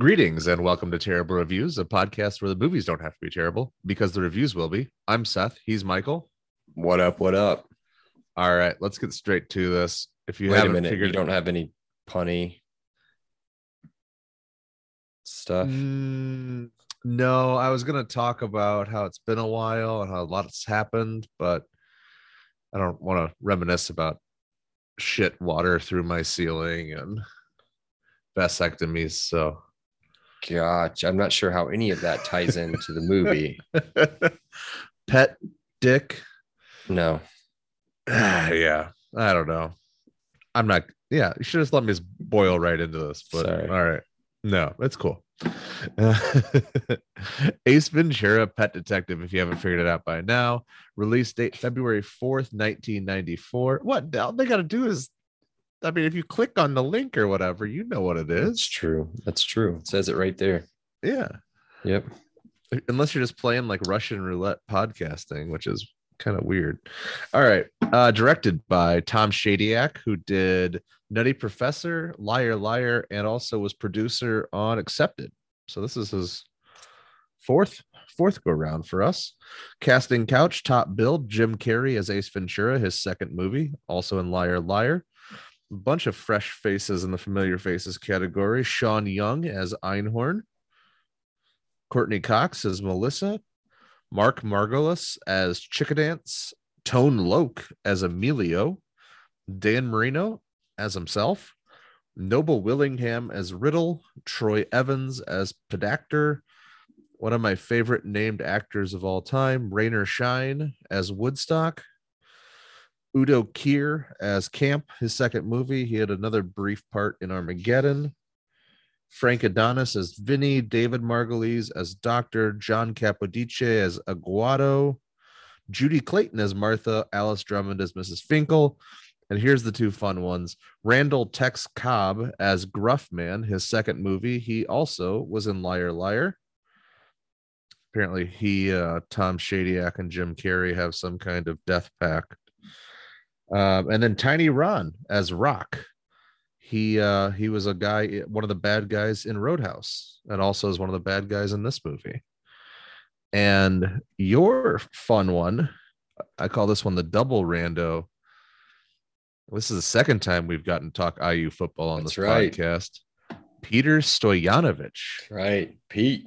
Greetings and welcome to Terrible Reviews, a podcast where the movies don't have to be terrible because the reviews will be. I'm Seth. He's Michael. What up? What up? All right, let's get straight to this. If you Wait a haven't minute. figured You don't have any punny stuff. Mm, no, I was going to talk about how it's been a while and how a lot's happened, but I don't want to reminisce about shit water through my ceiling and vasectomies. So, Gosh, I'm not sure how any of that ties into the movie. pet dick. No. Ah, yeah, I don't know. I'm not. Yeah, you should just let me boil right into this. But Sorry. all right, no, it's cool. Ace Ventura: Pet Detective. If you haven't figured it out by now, release date February fourth, nineteen ninety four. What all they got to do is, I mean, if you click on the link or whatever, you know what it is. That's true. That's true. It says it right there. Yeah, Yep. unless you're just playing like Russian roulette podcasting, which is kind of weird. All right. Uh, directed by Tom Shadyac, who did Nutty Professor, Liar Liar, and also was producer on Accepted. So this is his fourth fourth go round for us. Casting couch, top build, Jim Carrey as Ace Ventura, his second movie, also in Liar Liar. A bunch of fresh faces in the familiar faces category. Sean Young as Einhorn. Courteney Cox as Melissa, Mark Margolis as Shickadance, Tone Loc as Emilio, Dan Marino as himself, Noble Willingham as Riddle, Troy Evans as Podacter, one of my favorite named actors of all time, Raynor Scheine as Woodstock, Udo Kier as Camp, his second movie. He had another brief part in Armageddon. Frank Adonis as Vinny, David Margulies as Doctor, John Capodice as Aguado, Judy Clayton as Martha, Alice Drummond as Mrs. Finkle. And here's the two fun ones Randall Tex Cobb as Gruff Man, his second movie. He also was in Liar Liar. Apparently, he, uh, Tom Shadyac, and Jim Carrey have some kind of death pact. Um, and then Tiny Ron as Rock he uh he was a guy one of the bad guys in roadhouse and also is one of the bad guys in this movie and your fun one i call this one the double rando this is the second time we've gotten to talk iu football on That's this right. podcast peter stoyanovich Right. Pete.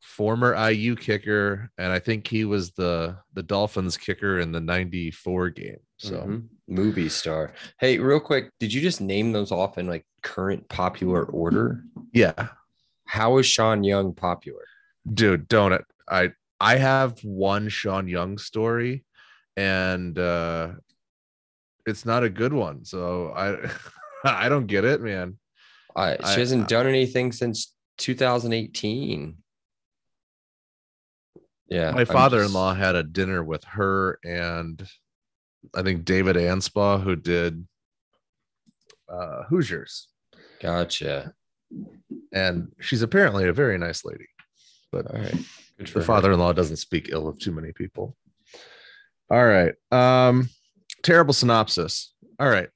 former iu kicker and i think he was the the dolphins kicker in the 94 game so Mhm. movie star. Hey, real quick, did you just name those off in like current popular order? yeah How is Sean Young popular? dude don't it i i have one sean young story and uh it's not a good one so i i don't get it man I, she I- hasn't done anything since 2018. Yeah. my father-in-law had a dinner with her and i think david anspaugh who did uh hoosiers. Gotcha. and she's apparently a very nice lady but All right. Good the her. father-in-law doesn't speak ill of too many people. All right um terrible synopsis. All right.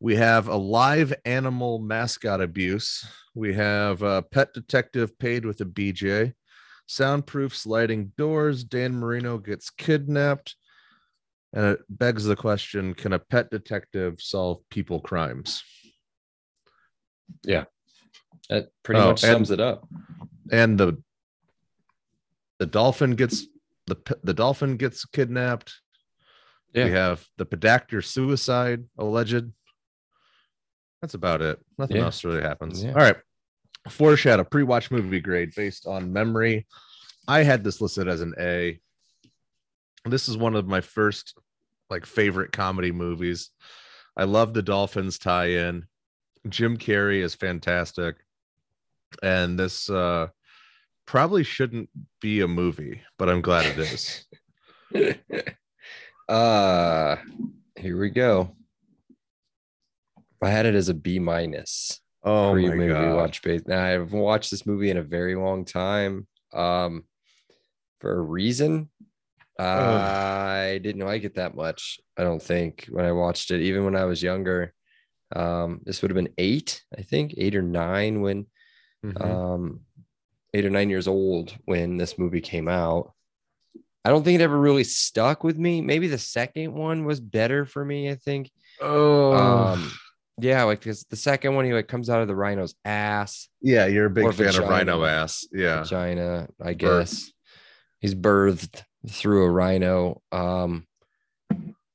We have a live animal mascot abuse. We have a pet detective paid with a bj soundproof sliding doors. Dan marino gets kidnapped and it begs the question can a pet detective solve people crimes Yeah. That pretty Oh, much and- sums it up. and the the dolphin gets the the dolphin gets kidnapped. Yeah. We have the Podacter suicide alleged. That's about it. Nothing Yeah. else really happens. Yeah. All right. Foreshadow pre-watch movie grade based on memory. I had this listed as an A. This is one of my first like favorite comedy movies. I love the Dolphins tie-in. Jim Carrey is fantastic. And this uh probably shouldn't be a movie, but I'm glad it is. uh here we go. I had it as a B minus. Oh my movie god. watch base. Now I haven't watched this movie in a very long time. Um, for a reason. I didn't like it that much. I don't think when I watched it, even when I was younger. Um, this would have been eight, I think, eight or nine when Mhm. um, eight or nine years old when this movie came out. I don't think it ever really stuck with me. Maybe the second one was better for me. I think. oh, Um, yeah, like because the second one he like comes out of the rhino's ass, yeah, you're a big fan of. Rhino ass. Yeah. vagina. I Birth. guess he's birthed through a rhino. Um,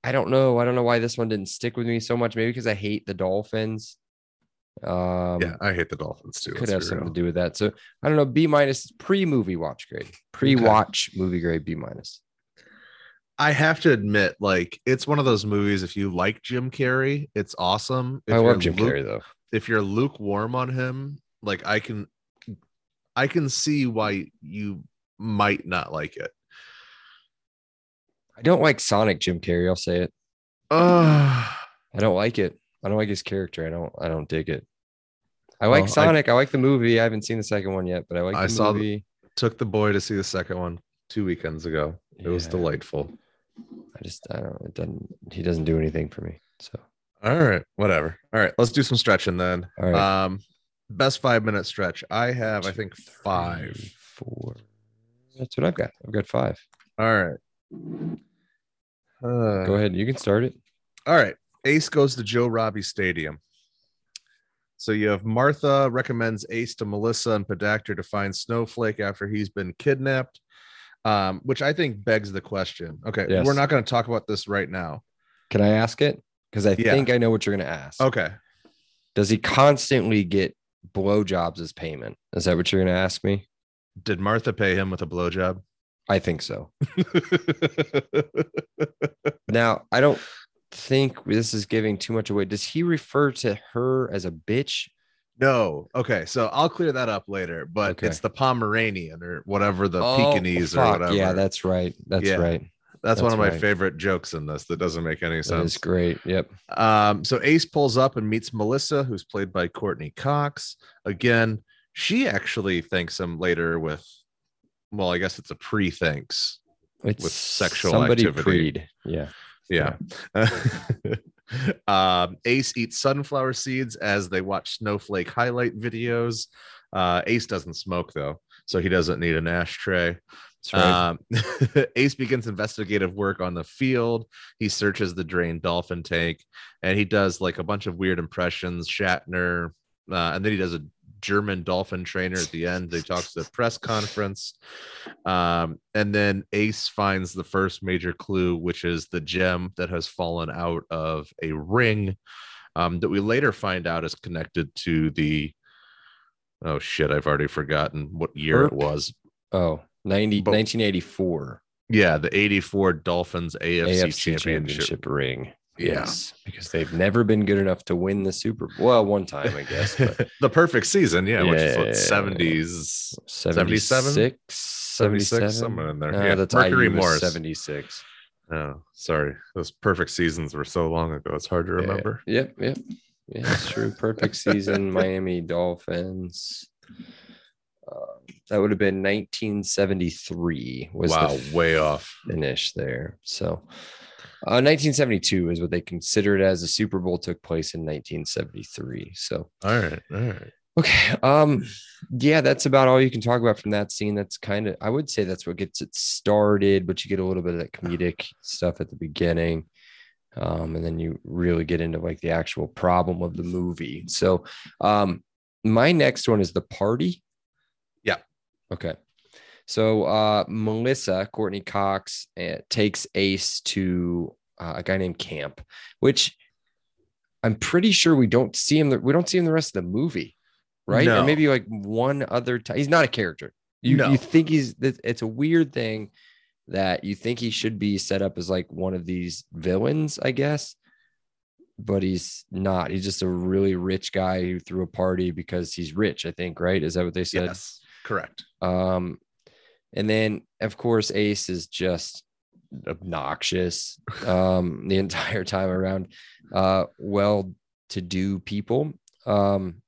I don't know. I don't know why this one didn't stick with me so much. Maybe because I hate the dolphins. Um, yeah, I hate the Dolphins too. could have something real. to do with that. So I don't know. B minus pre movie watch grade, pre watch movie grade B minus. I have to admit, like, it's one of those movies. If you like Jim Carrey, it's awesome. If I love Jim lu- Carrey though. If you're lukewarm on him, like, I can, I can see why you might not like it. I don't like Sonic Jim Carrey. I'll say it. Uh, I don't like it. I don't like his character. I don't. I don't dig it. I like Well, Sonic. I, like the movie. I haven't seen the second one yet, but I like the I saw the- took the boy to see the second one two weekends ago. It was delightful. I just I don't. It doesn't. He doesn't do anything for me. So All right, whatever. All right, let's do some stretching then. all right. Um, best five minute stretch. I have, I think, five. three, four. That's what I've got. I've got five. All right. Uh, Go ahead. You can start it. All right. Ace goes to Joe Robbie Stadium. So you have Martha recommends Ace to Melissa and Podacter to find Snowflake after he's been kidnapped, um, which I think begs the question. Okay, Yes. we're not going to talk about this right now. Can I ask it? Because I Yeah. think I know what you're going to ask. Okay. Does he constantly get blowjobs as payment? Is that what you're going to ask me? Did Martha pay him with a blowjob? I think so. Now, I don't think this is giving too much away. Does he refer to her as a bitch? no. Okay. So I'll clear that up later, but Okay. it's the Pomeranian or whatever the Oh, Pekingese or whatever. Yeah, that's right. That's Yeah. right. that's, one of my right. favorite jokes in this that doesn't make any sense. is great. Yep. Um, so Ace pulls up and meets Melissa, who's played by Courteney Cox. Again, she actually thanks him later with, well, I guess it's a pre thanks. With sexual somebody activity. preed. Yeah. Yeah. um, Ace eats sunflower seeds as they watch snowflake highlight videos. Uh, Ace doesn't smoke though, so he doesn't need an ashtray. Right. Um, Ace begins investigative work on the field. He searches the drained dolphin tank, and he does like a bunch of weird impressions. Shatner, uh, and then he does a German dolphin trainer at the end. They talk to the press conference, um, and then Ace finds the first major clue, which is the gem that has fallen out of a ring um, that we later find out is connected to the. Oh shit! I've already forgotten what year it was. oh, 90, but- 1984 Yeah, the 84 Dolphins AFC, AFC championship. championship. ring. Yeah. Yes, because they've never been good enough to win the Super Bowl. Well, one time, I guess. But the perfect season, yeah, which is what 70s, 77? 76, 77? somewhere in there. No, yeah, that's Mercury IU Morris. 76. Oh, sorry. Those perfect seasons were so long ago. It's hard to Yeah, remember. Yep, yep. Yeah, that's true. Perfect season, Miami Dolphins. Um, that would have been 1973 was wow, the way off. finish there. So, uh, 1972 is what they considered as the Super Bowl took place in 1973. So, All right, all right. okay, um, yeah, that's about all you can talk about from that scene. That's kind of, I would say, that's what gets it started, but you get a little bit of that comedic stuff at the beginning. Um, and then you really get into like the actual problem of the movie. So, um, my next one is the party. Yeah. Okay. So uh, Melissa Courteney Cox uh, takes Ace to uh, a guy named Camp, which I'm pretty sure we don't see him. We don't see him the rest of the movie, right? No. Or maybe like one other time. He's not a character. You No. you think he's? It's a weird thing that you think he should be set up as like one of these villains, I guess. But he's not. He's just a really rich guy who threw a party because he's rich. I think, right? Is that what they said? Yes, correct. Um, and then of course Ace is just obnoxious um the entire time around uh well-to-do people. Um,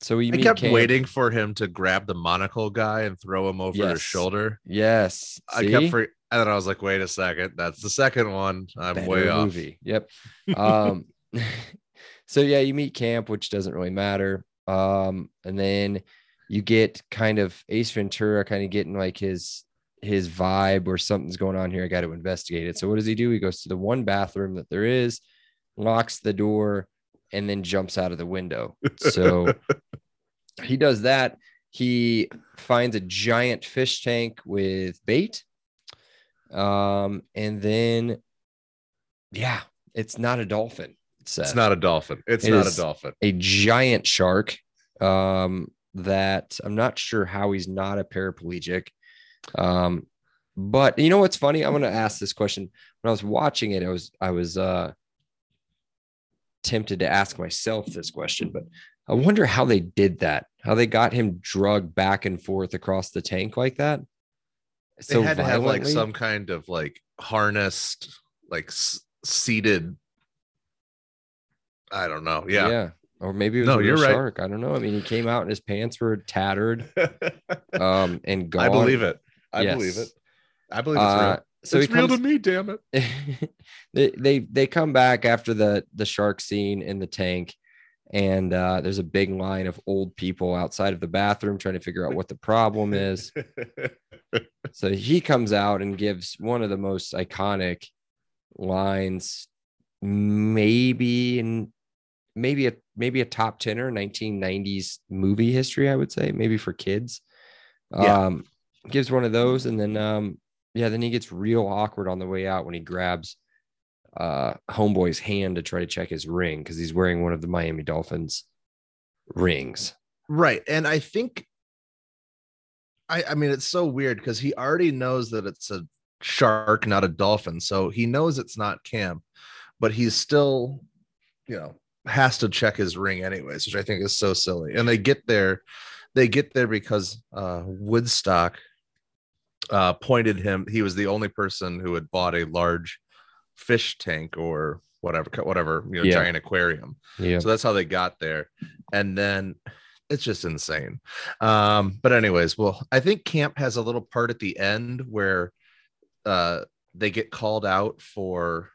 so we I kept waiting for him to grab the monocle guy and throw him over Yes. his shoulder. Yes, I kept see? for, and then I was like, wait a second, that's the second one. I'm Better way off. movie. Yep. Um, so yeah, you meet Camp, which doesn't really matter. Um, and then you get kind of Ace Ventura kind of getting like his his vibe or something's going on here. I got to investigate it. So what does he do? He goes to the one bathroom that there is, locks the door, and then jumps out of the window. So he does that. He finds a giant fish tank with bait. Um, and then yeah, it's not a dolphin. Seth. It's not a dolphin. It's It not a dolphin. a giant shark um, that I'm not sure how he's not a paraplegic. Um, but you know what's funny? I'm going to ask this question. When I was watching it, I was I was uh, tempted to ask myself this question, but I wonder how they did that. How they got him drugged back and forth across the tank like that. They had to have like some kind of like harnessed, like seated. I don't know. Yeah. Or maybe it was No, a real you're right. shark. I don't know. I mean, he came out and his pants were tattered um, and gone. I believe it. I believe it. I believe it's Uh, real. so it's real comes, to me, damn it. they, they they come back after the the shark scene in the tank, and uh, there's a big line of old people outside of the bathroom trying to figure out what the problem is. so he comes out and gives one of the most iconic lines, maybe in maybe a maybe a top tenner 1990s movie history, I would say, maybe for kids. Yeah. Um, gives one of those, and then um, yeah, then he gets real awkward on the way out when he grabs uh homeboy's hand to try to check his ring because he's wearing one of the Miami Dolphins rings. Right. And I think I I mean it's so weird because he already knows that it's a shark, not a dolphin. So he knows it's not Cam, but he's still, you know, has to check his ring anyways, which I think is so silly. And they get there, they get there because uh Woodstock uh pointed him, he was the only person who had bought a large fish tank or whatever, whatever, you know, Yeah. giant aquarium. Yeah. So that's how they got there. And then it's just insane. Um, but anyways, well, I think camp has a little part at the end where uh they get called out for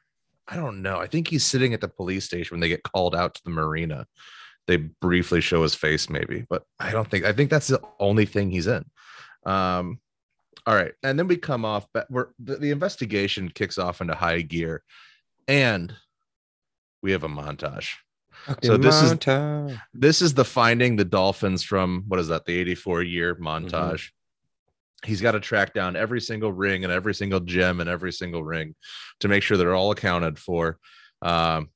I don't know. I think he's sitting at the police station when they get called out to the marina. They briefly show his face, maybe, but I don't think I think that's the only thing he's in. Um all right, and then we come off, but we're the, the investigation kicks off into high gear, and we have a montage. So this is- This is the finding the Dolphins from what is that, the 84 year montage. He's got to track down every single ring and every single gem and every single ring to make sure they're all accounted for. Um,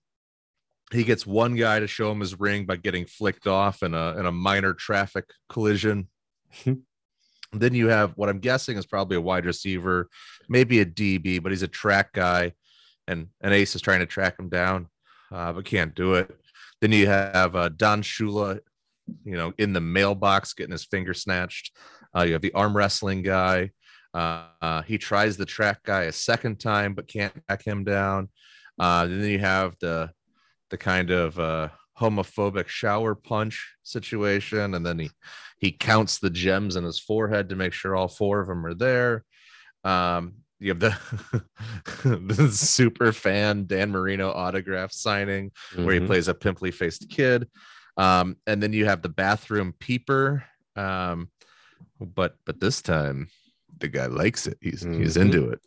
he gets one guy to show him his ring by getting flicked off in a in a minor traffic collision. then you have what I'm guessing is probably a wide receiver, maybe a DB, but he's a track guy, and and Ace is trying to track him down, uh, but can't do it. Then you have uh, Don Shula, you know, in the mailbox getting his finger snatched. Uh, you have the arm wrestling guy. Uh, uh, he tries the track guy a second time, but can't track him down. Uh, and then you have the the kind of uh, homophobic shower punch situation, and then he he counts the gems in his forehead to make sure all four of them are there. Um, you have the the super fan Dan Marino autograph signing where he Mhm. plays a pimply faced kid. Um, and then you have the bathroom peeper. Um, but but this time the guy likes it. He's he's Mhm. into it.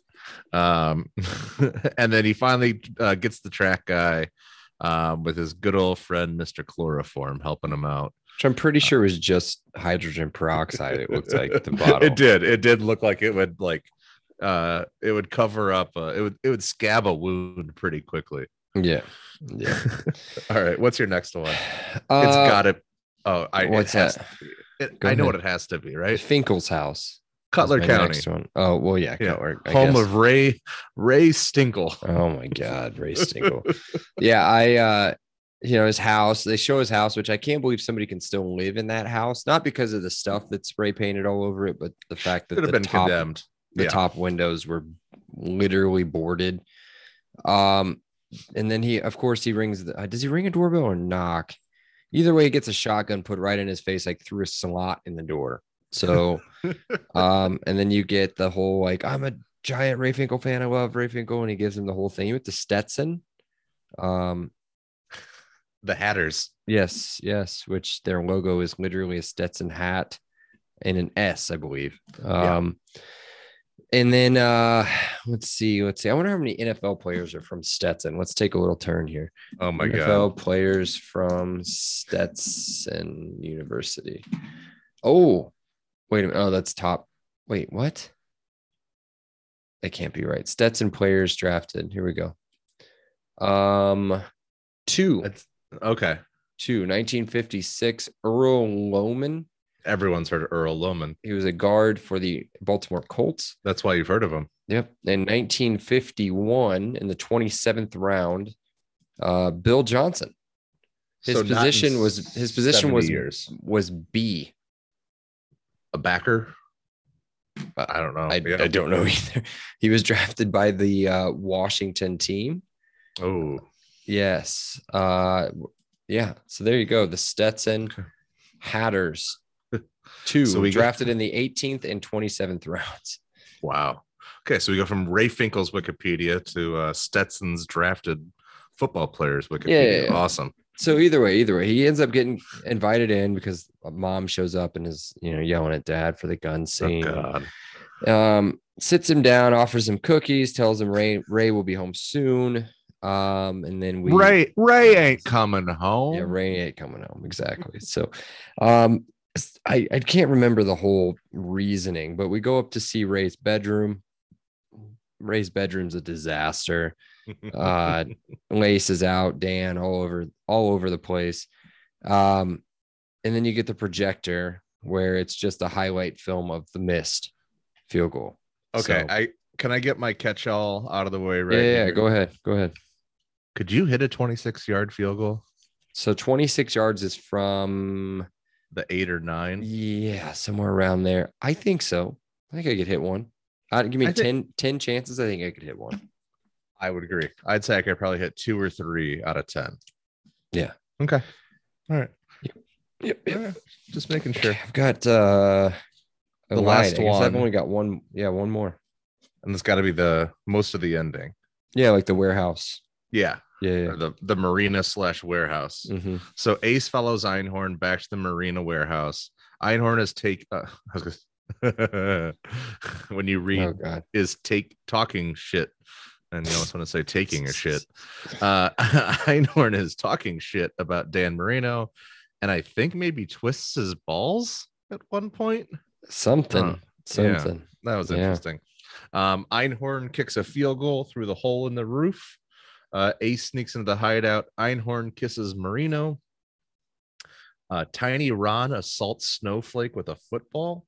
Um, and then he finally uh, gets the track guy um, with his good old friend Mr. Chloroform helping him out. Which I'm pretty sure was just hydrogen peroxide. It looked like the bottle. It did. It did look like it would like uh it would cover up uh, it would it would scab a wound pretty quickly. Yeah. Yeah. All right, what's your next one? It's got to Oh, I. what's it that? It- I know what it has to be, right? Finkle's house. Cutler County. Oh well, yeah, Yeah. Cutler. I home guess. of Ray Ray Stinkle. Oh my God, Ray Stinkle. yeah, I uh you know his house. They show his house, which I can't believe somebody can still live in that house. Not because of the stuff that's spray painted all over it, but the fact that Could the have been top, condemned. the Yeah. top windows were literally boarded. Um, and then he, of course, he rings. The, uh, does he ring a doorbell or knock? Either way, he gets a shotgun put right in his face, like through a slot in the door. So, um, and then you get the whole like, I'm a giant Ray Finkle fan. I love Ray Finkle, and he gives him the whole thing with the Stetson. Um, the Hatters. Yes, yes, which their logo is literally a Stetson hat and an S, I believe. Yeah. And then uh, let's see, let's see. I wonder how many NFL players are from Stetson. Let's take a little turn here. Oh my NFL god. NFL players from Stetson University. Oh, wait a minute. Oh, that's top. Wait, what? That can't be right. Stetson players drafted. Here we go. Um, two, That's okay. two, 1956. Earl Loman. Everyone's heard of Earl Loman. He was a guard for the Baltimore Colts. That's why you've heard of him. Yep. In 1951, in the 27th round, uh, Bill Johnson. His So position was his position was years. was B. a backer. I don't know. I, Yeah. I don't know either. He was drafted by the uh, Washington team. Oh, Yes. Uh, yeah. So there you go. The Stetson Hatters. Two So we drafted in the 18th and 27th rounds. wow. Okay, so we go from Ray Finkle's Wikipedia to uh, Stetson's drafted football players Wikipedia. Yeah, yeah, yeah. Awesome. So either way, either way, he ends up getting invited in because mom shows up and is, you know, yelling at dad for the gun Oh, scene. God. um, sits him down, offers him cookies, tells him Ray Ray will be home soon. Um, and then we Ray Ray ain't coming home. yeah, Ray ain't coming home exactly. So, um, I I can't remember the whole reasoning, but we go up to see Ray's bedroom. Ray's bedroom's a disaster. Uh, Lace is out, Dan all over all over the place. Um, and then you get the projector where it's just a highlight film of the missed field goal. okay, So- I can I get my catch-all out of the way right yeah, yeah, here? go ahead. Go ahead. Could you hit a 26-yard field goal? So 26 yards is from The eight or nine? yeah, somewhere around there. I think so. I think I could hit one. Uh, give me I think- 10, 10 chances. I think I could hit one. I would agree. I'd say I could probably hit two or three out of ten. Yeah. Okay. All right. Yep. All right. Just making sure. I've got uh The the last last one. I've only got one. Yeah, one more. And it's got to be the most of the ending. Yeah, like the warehouse. Yeah. Yeah. yeah. The the marina slash warehouse. Mhm. So Ace follows Einhorn back to the marina warehouse. Einhorn is take. Uh, I was gonna, when you read Oh is take talking shit, and you almost want to say taking a shit. Uh, Einhorn is talking shit about Dan Marino, and I think maybe twists his balls at one point. Something. Yeah. Something. That was Yeah. interesting. Um, Einhorn kicks a field goal through the hole in the roof. Uh, Ace sneaks into the hideout. Einhorn kisses Marino. Uh, Tiny Ron assaults Snowflake with a football.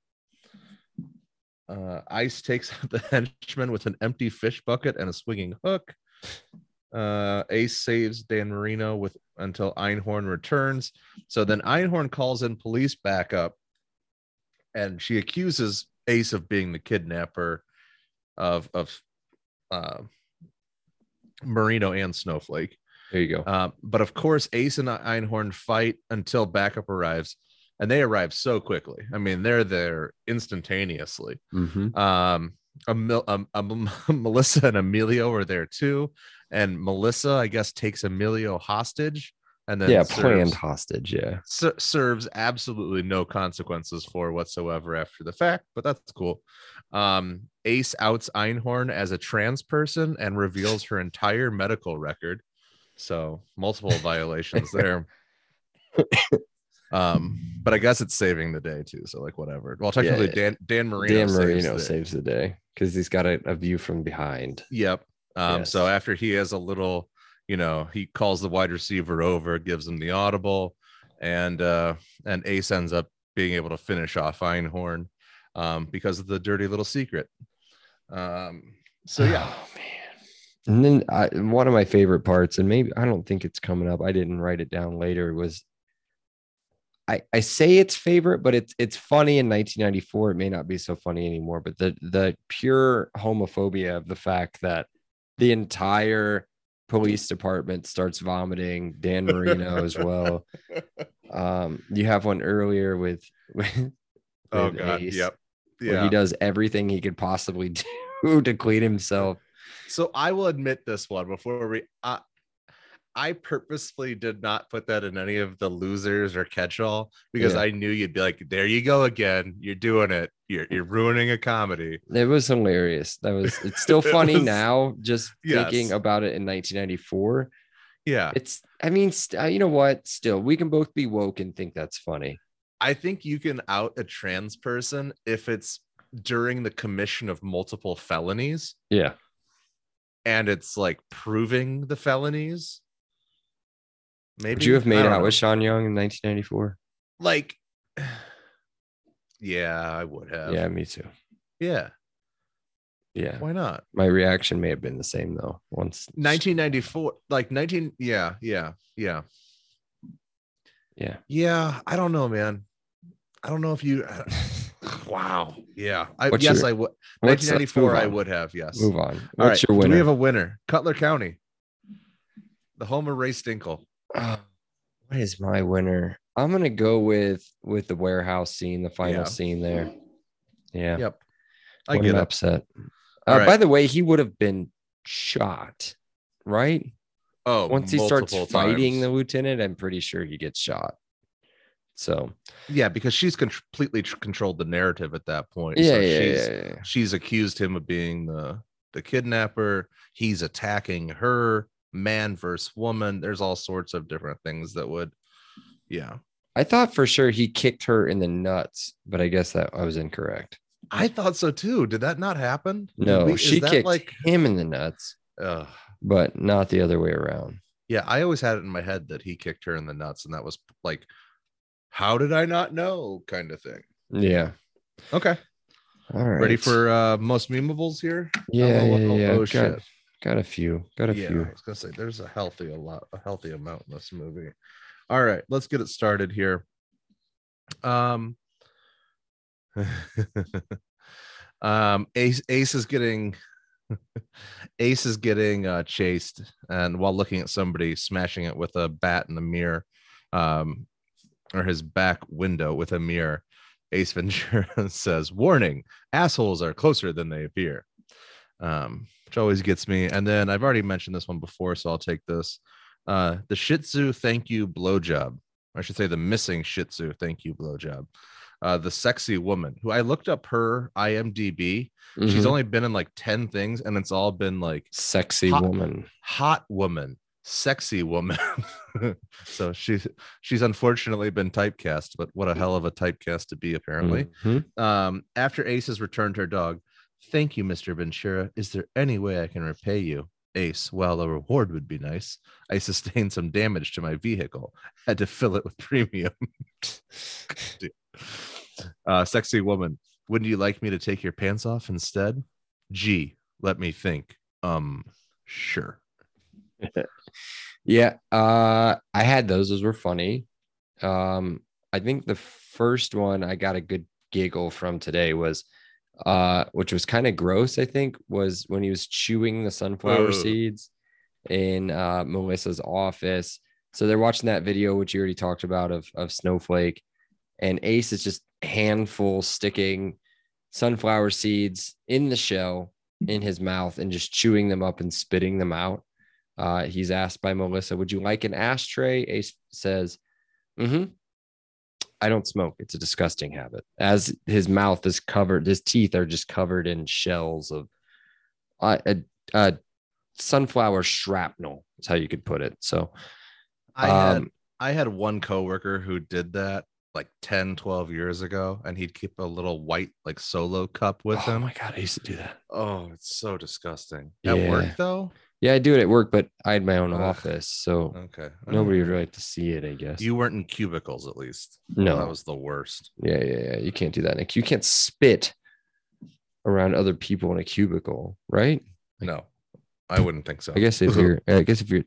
Uh, Ace takes out the henchman with an empty fish bucket and a swinging hook. Uh, Ace saves Dan Marino with until Einhorn returns. So then Einhorn calls in police backup, and she accuses Ace of being the kidnapper of of uh, Marino and Snowflake. There you go. Uh, but of course, Ace and Einhorn fight until backup arrives, and they arrive so quickly. I mean, they're there instantaneously. Um, Emil- um, um, Melissa and Emilio are there too, and Melissa, I guess, takes Emilio hostage, and then Yeah, serves- planned hostage. Yeah. ser- serves absolutely no consequences for whatsoever after the fact, but that's cool. Um, Ace outs Einhorn as a trans person and reveals her entire medical record. So multiple violations there. Um, but I guess it's saving the day too. So like whatever. Well, technically Yeah. Dan Dan Marino. Dan saves Marino the- saves the day because he's got a, a view from behind. Yep. Um, so after he has a little, you know, he calls the wide receiver over, gives him the audible, and uh and Ace ends up being able to finish off Einhorn um because of the dirty little secret. Um so yeah. Oh, man. And then I, one of my favorite parts, and maybe I don't think it's coming up. I didn't write it down later. Was I, I say it's favorite, but it's it's funny in 1994. It may not be so funny anymore. But the the pure homophobia of the fact that the entire police department starts vomiting. Dan Marino as well. Um, you have one earlier with with, oh god. Ace, Yep. Yeah. he does everything he could possibly do to clean himself. So I will admit this one before we uh, I purposefully did not put that in any of the losers or catch all because Yeah. I knew you'd be like, there you go again. You're doing it. You're you're ruining a comedy. It was hilarious. That was it's still It funny was- now, just thinking about it in 1994. Yeah. It's I mean, st- uh, you know what? Still, we can both be woke and think that's funny. I think you can out a trans person if it's during the commission of multiple felonies Yeah. and it's like proving the felonies. Maybe Would you have made out know. with Sean Young in 1994? like yeah, I would have. Yeah, me too. Yeah. Yeah. Why not? My reaction may have been the same though. Once 1994 like 19 yeah, yeah, yeah. Yeah. Yeah, I don't know, man. I don't know if you wow. Yeah. I What's yes, your- I would Let's- let's 1994 move I on. would have, yes. Move on. What's right. your Do winner? we have a winner? Cutler County. The home of Ray Stinkle. Ah, what is my winner? I'm gonna go with with the warehouse scene, the final Yeah. scene there. Yeah. Yep. I what get an it. upset. Uh, right. By the way, he would have been shot, right? Oh, Once he starts multiple fighting times. the lieutenant, I'm pretty sure he gets shot. So yeah, because she's completely tr- controlled the narrative at that point. yeah, so yeah, she's, yeah, yeah. she's accused him of being the the kidnapper. He's attacking her, man versus woman. There's all sorts of different things that would, yeah. I thought for sure he kicked her in the nuts, but I guess that I was incorrect. I thought so too. Did that not happen? No, we- she kicked like, him in the nuts, ugh. but not the other way around. yeah. I always had it in my head that he kicked her in the nuts, and that was like, how did I not know? Kind of thing. Yeah. Okay, All right. ready for uh most memeables here? yeah, Oh, yeah, oh, yeah. oh, got, shit. got a few. Got a yeah, few. I was gonna say there's a healthy a lot a healthy amount in this movie. All right, let's get it started here. Um, um, Ace Ace is getting Ace is getting uh, chased, and while looking at somebody smashing it with a bat in the mirror, um, or his back window with a mirror, Ace Ventura says, "Warning: assholes are closer than they appear." Um, which always gets me. And then I've already mentioned this one before, so I'll take this. Uh, the Shih Tzu thank you blowjob. I should say the missing Shih Tzu thank you blowjob. Uh, the sexy woman who I looked up her IMDb. She's Mhm. only been in like 10 things, and it's all been like sexy hot- woman. hot woman, sexy woman. so she's she's unfortunately been typecast, but what a hell of a typecast to be, apparently. Mhm. Um, after Ace has returned her dog, thank you, Mr. Ventura. Is there any way I can repay you? Ace, well, a reward would be nice. I sustained some damage to my vehicle, had to fill it with premium. Uh, sexy woman, wouldn't you like me to take your pants off instead? Gee, let me think. Um, sure. Yeah, uh, I had those. Those were funny. Um, I think the first one I got a good giggle from today was, uh, which was kind of gross. I think was when he was chewing the sunflower Ugh. seeds in uh, Melissa's office. So they're watching that video, which you already talked about of of Snowflake, and Ace is just handful sticking sunflower seeds in the shell in his mouth and just chewing them up and spitting them out. Uh, he's asked by Melissa, "Would you like an ashtray?" Ace says, "Hmm." I don't smoke. It's a disgusting habit. As his mouth is covered, his teeth are just covered in shells of uh, a, a sunflower shrapnel. Is how you could put it. So, I had um, I had one coworker who did that like 10, 12 years ago, and he'd keep a little white like solo cup with oh him. Oh my god, I used to do that. Oh, it's so disgusting. Yeah. At work though? Yeah, I do it at work, but I had my own Ugh. office, so Okay. nobody would like to see it. I guess. You weren't in cubicles at least. No. that was the worst. Yeah, yeah, yeah. You can't do that, Nick. You can't spit around other people in a cubicle, right? No, I wouldn't think so. I guess if you're, I guess if you're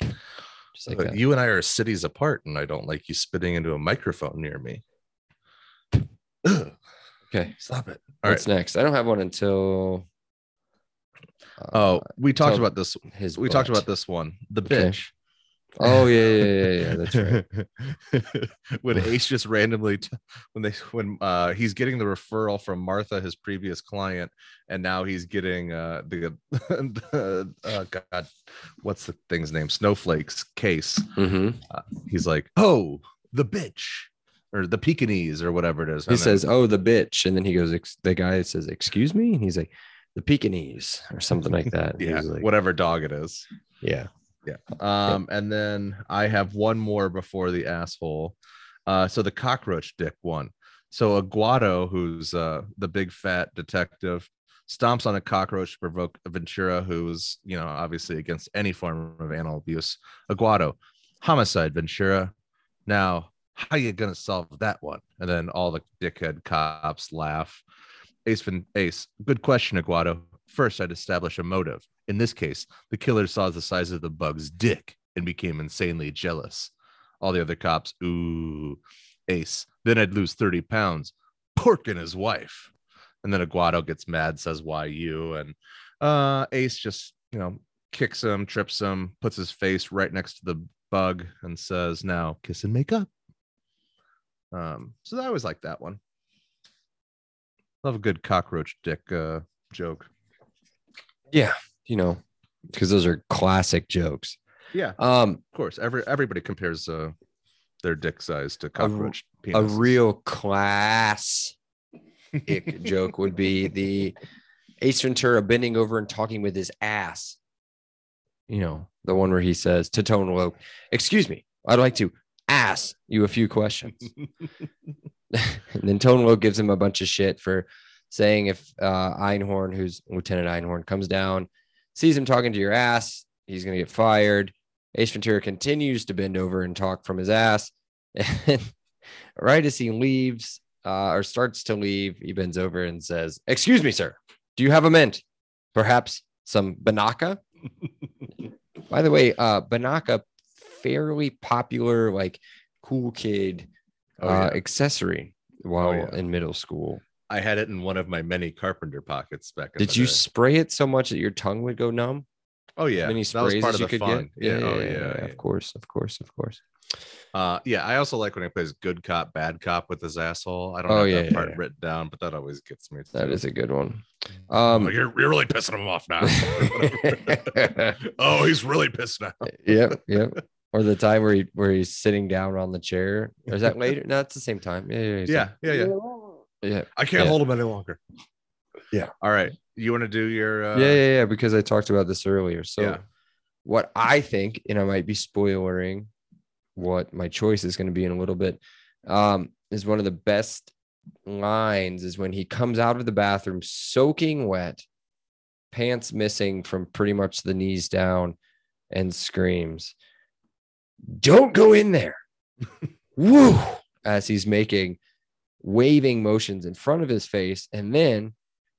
just like that. you and I are cities apart, and I don't like you spitting into a microphone near me. Ugh, Okay, Stop it. All right. what's next? I don't have one until. Oh, uh, we talked about this. his. We talked about this one. The Okay. bitch Oh yeah, yeah, yeah, yeah. That's right. when Ace just randomly, t- when they, when uh, he's getting the referral from Martha, his previous client, and now he's getting uh, the, the uh, God, what's the thing's name? Snowflake's case. Mhm. He's like, oh, the bitch, or the Pekingese, or whatever it is. He says, "Oh, the bitch," and then he goes. Ex- the guy says, "Excuse me," and he's like, "The Pekingese" or something like that. yeah, like, whatever dog it is. yeah. Yeah. Um, and then I have one more before the asshole. Uh, so the cockroach dick one. So Aguado, who's uh the big fat detective, stomps on a cockroach to provoke Ventura, who's you know obviously against any form of animal abuse. Aguado, homicide, Ventura. Now, how you gonna solve that one? And then all the dickhead cops laugh. Ace, Vin- Ace, good question, Aguado. First, I'd establish a motive. In this case, the killer saw the size of the bug's dick and became insanely jealous. All the other cops, ooh, Ace. Then I'd lose 30 pounds. Pork and his wife. And then Aguado gets mad, says, Why you? And uh, Ace just, you know, kicks him, trips him, puts his face right next to the bug, and says, Now kiss and make up. Um, so I always like that one. Love a good cockroach dick uh, joke. Yeah, you know, because those are classic jokes. Yeah, Um, of course. Every everybody compares uh, their dick size to cockroach a penises. real class ick joke would be the Ace Ventura bending over and talking with his ass. You know, the one where he says to Tone Loc, "Excuse me, I'd like to ask you a few questions." and then Tone Loc gives him a bunch of shit for saying if uh, Einhorn, who's Lieutenant Einhorn, comes down, sees him talking to your ass, he's gonna get fired. Ace Ventura continues to bend over and talk from his ass. And right as he leaves uh, or starts to leave, he bends over and says, Excuse me, sir. Do you have a mint? Perhaps some Binaca? By the way, uh, Binaca, fairly popular, like cool kid Oh, uh, accessory while yeah. in middle school. I had it in one of my many carpenter pockets back. In Did you day. spray it so much that your tongue would go numb? Oh yeah, Many that was sprays part of you the could fun. get. Yeah, oh yeah, yeah. of course, of course, of course. Uh, yeah, I also like when he plays good cop, bad cop with his asshole. I don't Oh, have yeah, that part yeah. written down, but that always gets me. That is a good one. Oh, Um, you're, you're really pissing him off now. oh, he's really pissed now. yep, yep. Or the time where he where he's sitting down on the chair. Or is that later? No, it's the same time. Yeah, yeah, Yeah, yeah, yeah. yeah. I can't Yeah. hold him any longer. Yeah. All right. You want to do your? Uh, yeah, yeah, yeah. Because I talked about this earlier. So yeah. what I think, and I might be spoiling what my choice is going to be in a little bit, um, is one of the best lines is when he comes out of the bathroom soaking wet, pants missing from pretty much the knees down, and screams, Don't go in there. Woo! As he's making waving motions in front of his face and then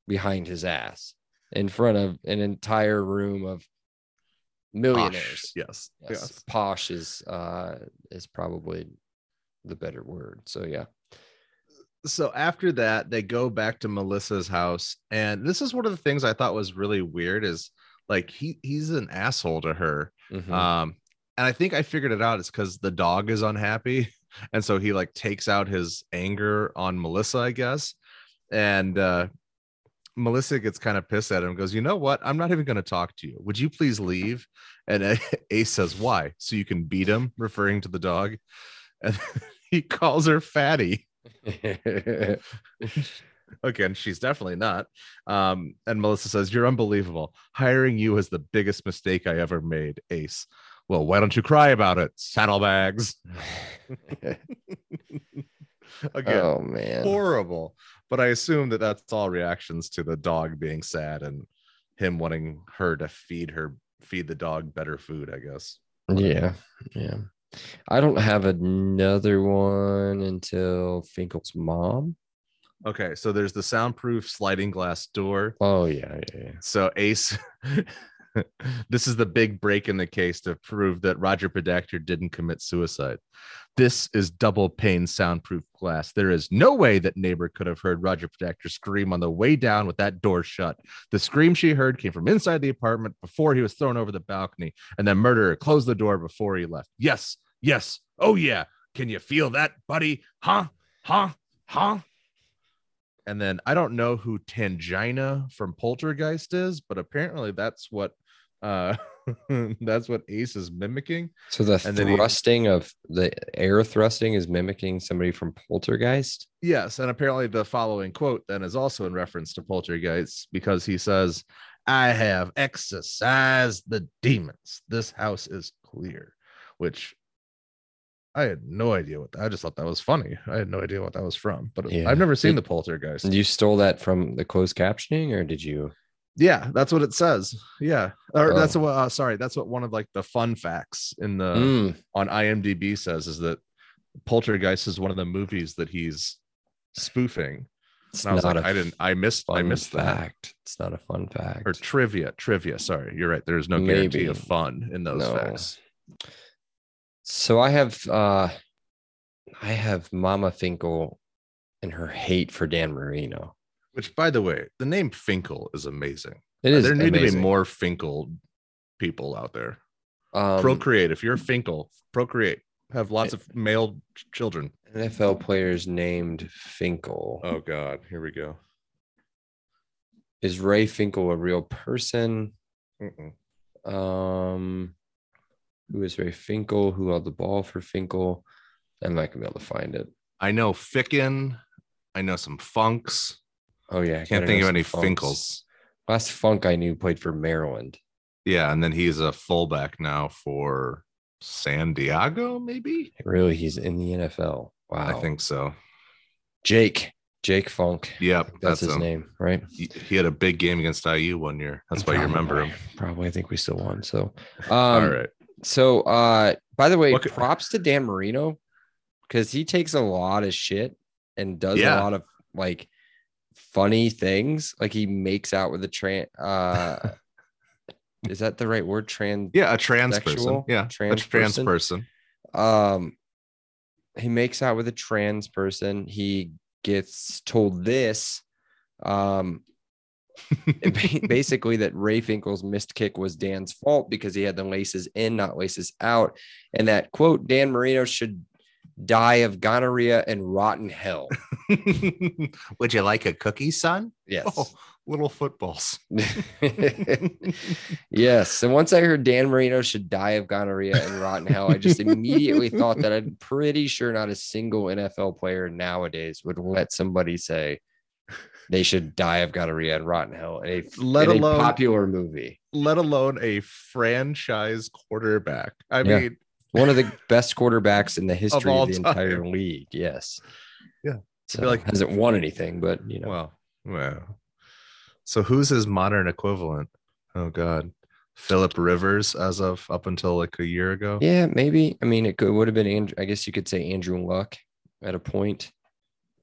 behind his ass in front of an entire room of Posh. millionaires. Yes. Yes. Yes. Posh is uh is probably the better word. So yeah. so after that they go back to melissa's house and this is one of the things i thought was really weird is like he he's an asshole to her Mhm. um and i think i figured it out it's because the dog is unhappy and so he like takes out his anger on melissa i guess. And uh melissa gets kind of pissed at him and goes you know what? I'm not even going to talk to you. Would you please leave? And ace says why? So you can beat him referring to the dog? And he calls her fatty. Again she's definitely not. Um and melissa says you're unbelievable. Hiring you is the biggest mistake i ever made ace well why don't you cry about it saddlebags again oh man. horrible but i assume that that's all reactions to the dog being sad and him wanting her to feed her feed the dog better food i guess Yeah. Yeah. I don't have another one until Finkle's mom. okay so there's the soundproof sliding glass door Oh yeah, yeah, yeah. So Ace, this is the big break in the case to prove that Roger Podacter didn't commit suicide. This is double pane soundproof glass. There is no way that neighbor could have heard Roger Podacter scream on the way down with that door shut. The scream she heard came from inside the apartment before he was thrown over the balcony, and the murderer closed the door before he left. Yes, yes, oh yeah. Can you feel that, buddy? Huh? Huh? Huh? And then I don't know who Tangina from Poltergeist is, but apparently that's what uh that's what Ace is mimicking. So the And then he- thrusting of the air thrusting is mimicking somebody from Poltergeist. Yes, and apparently the following quote then is also in reference to Poltergeist because he says, "I have exorcised the demons. This house is clear," which I had no idea what. I just thought that was funny. I had no idea what that was from, but Yeah. I've never seen It- the Poltergeist. And you stole that from the closed captioning, or did you? Yeah, that's what it says. Yeah, or Oh. that's what. Uh, sorry, that's what one of like the fun facts in the Mm, on IMDb says is that Poltergeist is one of the movies that he's spoofing. it's And I was not like, a I didn't. I missed. I missed that. fact. It's not a fun fact. or trivia trivia sorry you're right there's no guarantee of fun in those No. facts So I have uh I have Mama Finkle and her hate for Dan Marino. Which by the way the name finkle is amazing It is there need to be more finkle people out there um, procreate if you're finkle procreate have lots of male children NFL players named Finkle. oh god here we go Is Ray Finkle a real person? Mm-mm. Um, who is Ray Finkle? Who held the ball for Finkle? I'm not gonna be able to find it. i know ficken i know some funks Oh yeah, I can't think of any Funks. finkles Last Funk I knew played for Maryland. yeah and then he's a fullback now for san diego maybe Really, he's in the NFL. Wow. i think so Jake. Jake Funk. yep That's, that's, his him. name, right? he had a big game against IU one year. That's why you remember him. Probably. Probably. I think we still won. So, um, All right. So, uh, by the way, What could- props to Dan Marino because he takes a lot of shit and does Yeah. a lot of like funny things. Like he makes out with a trans. Uh, is that the right word? Trans. Yeah, a trans person. Yeah, Trans a trans person? person. Um, he makes out with a trans person. He gets told this. Um, basically that Ray Finkle's missed kick was Dan's fault because he had the laces in, not laces out, and that quote Dan Marino should die of gonorrhea and rotten hell. Would you like a cookie, son? Yes. Oh, little footballs. yes. And once I heard Dan Marino should die of gonorrhea and rotten hell, I just immediately thought that I'm pretty sure not a single NFL player nowadays would let somebody say they should die of gonorrhea and rotten hell in a, Let in a popular movie. Let alone a franchise quarterback. I Yeah. mean, One of the best quarterbacks in the history of, all the entire league. Yes. Yeah. So like- hasn't won anything, but you know, well, well. So who's his modern equivalent? Oh God, Philip Rivers, as of up until like a year ago. yeah, maybe. I mean, it could would have been Andrew. I guess you could say Andrew Luck at a point.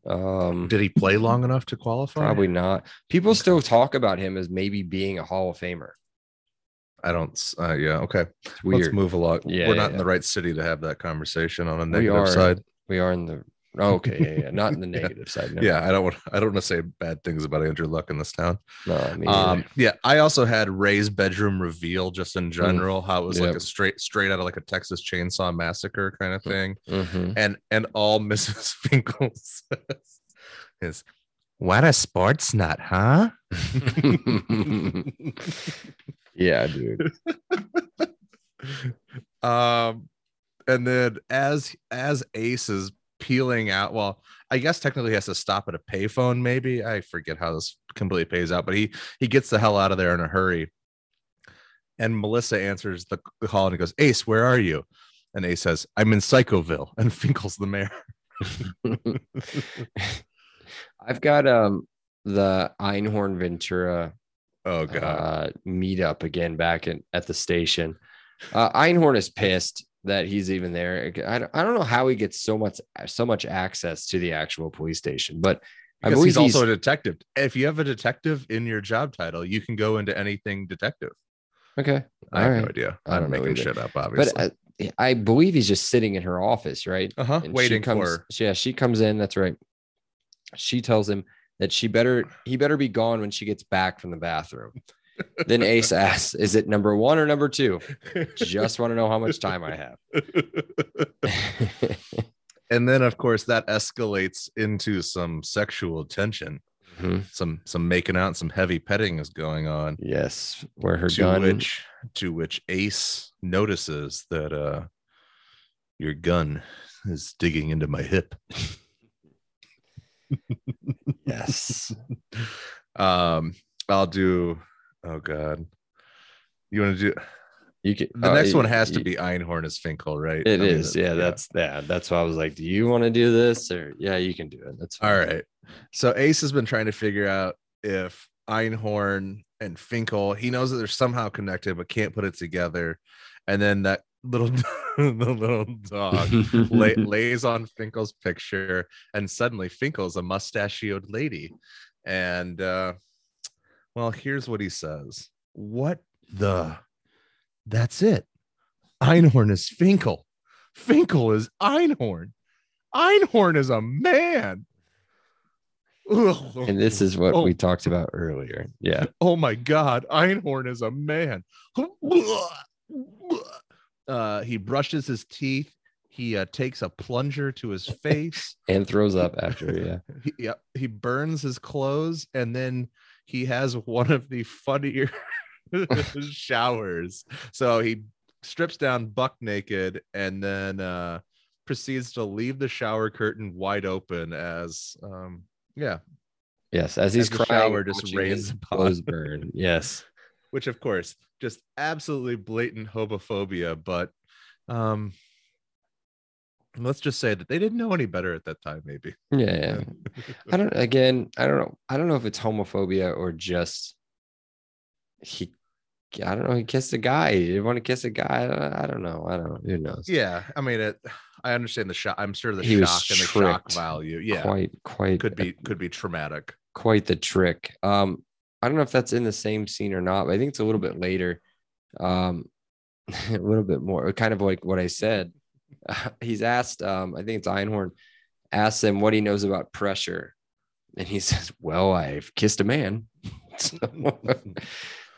Um, Did he play long enough to qualify? Probably not. People still talk about him as maybe being a Hall of Famer. I don't. Uh, yeah. Okay. It's weird. Let's move along. Yeah, We're yeah, not in the right city to have that conversation on a We negative are. side. We are in the oh, okay, yeah, yeah, not in the Yeah. negative side. No. Yeah, I don't want. I don't want to say bad things about Andrew Luck in this town. no, I mean, Um, yeah, I also had Ray's bedroom reveal just in general, how it was like a straight straight out of like a Texas Chainsaw Massacre kind of thing, mhm. and and all Mrs. Finkle says is, "What a sports nut, huh?" yeah, dude. um, and then as as Ace is peeling out, well, I guess technically he has to stop at a payphone. Maybe I forget how this completely pays out, but he he gets the hell out of there in a hurry. And Melissa answers the, call and he goes, Ace, where are you? And Ace says, I'm in Psychoville. And Finkle's the mayor. I've got um the Einhorn Ventura Oh god. uh, meetup again back in, at the station. Uh, Einhorn is pissed that he's even there. I don't, I don't know how he gets so much so much access to the actual police station, but I believe he's also a detective. If you have a detective in your job title, you can go into anything detective. okay. I have All no idea. I I'm don't know making either. shit up, obviously. But uh, I believe he's just sitting in her office, right? Uh huh. And she Waiting comes, for her. Yeah, she comes in. That's right. She tells him that she better he better be gone when she gets back from the bathroom. then Ace asks, "Is it number one or number two? Just want to know how much time I have." and then, of course, that escalates into some sexual tension. Mhm. Some some making out, some heavy petting is going on. Yes, where her to gun. which to which Ace notices that uh your gun is digging into my hip. Yes. Um, I'll do. Oh God, you want to do You can, the oh, next one? Has to be Einhorn as Finkle, right? It I mean, is, yeah, That's yeah. That's why I was like, "Do you want to do this?" Or yeah, you can do it. That's all fine. right. So Ace has been trying to figure out if Einhorn and Finkle. He knows that they're somehow connected, but can't put it together. And then that little the little dog lay, lays on Finkle's picture, and suddenly Finkle's a mustachioed lady. And uh, well, here's what he says: "What the? That's it. Einhorn is Finkle. Finkle is Einhorn. Einhorn is a man." and this is what Oh. we talked about earlier. Yeah. oh my god einhorn is a man uh he brushes his teeth he uh, takes a plunger to his face And throws up after. Yeah. he, yep, he burns his clothes and then he has one of the funnier showers so he strips down buck naked and then uh proceeds to leave the shower curtain wide open as um yeah Yes. As he's As crying, shower just rains his clothes burn. Yes. which of course just absolutely blatant homophobia but um let's just say that they didn't know any better at that time maybe Yeah. yeah. I don't. Again, I don't know. I don't know if it's homophobia or just he. I don't know. He kissed a guy. He didn't want to kiss a guy. I don't, know. I don't know. Who knows? yeah i mean it i understand the shock i'm sure the He shock and the shock value yeah Quite. Quite. could be could be traumatic quite the trick. Um, I don't know if that's in the same scene or not, but I think it's a little bit later. Um, a little bit more, kind of like what I said. he's asked, um, I think it's Einhorn, asks him what he knows about pressure, and he says, "Well, I've kissed a man," So-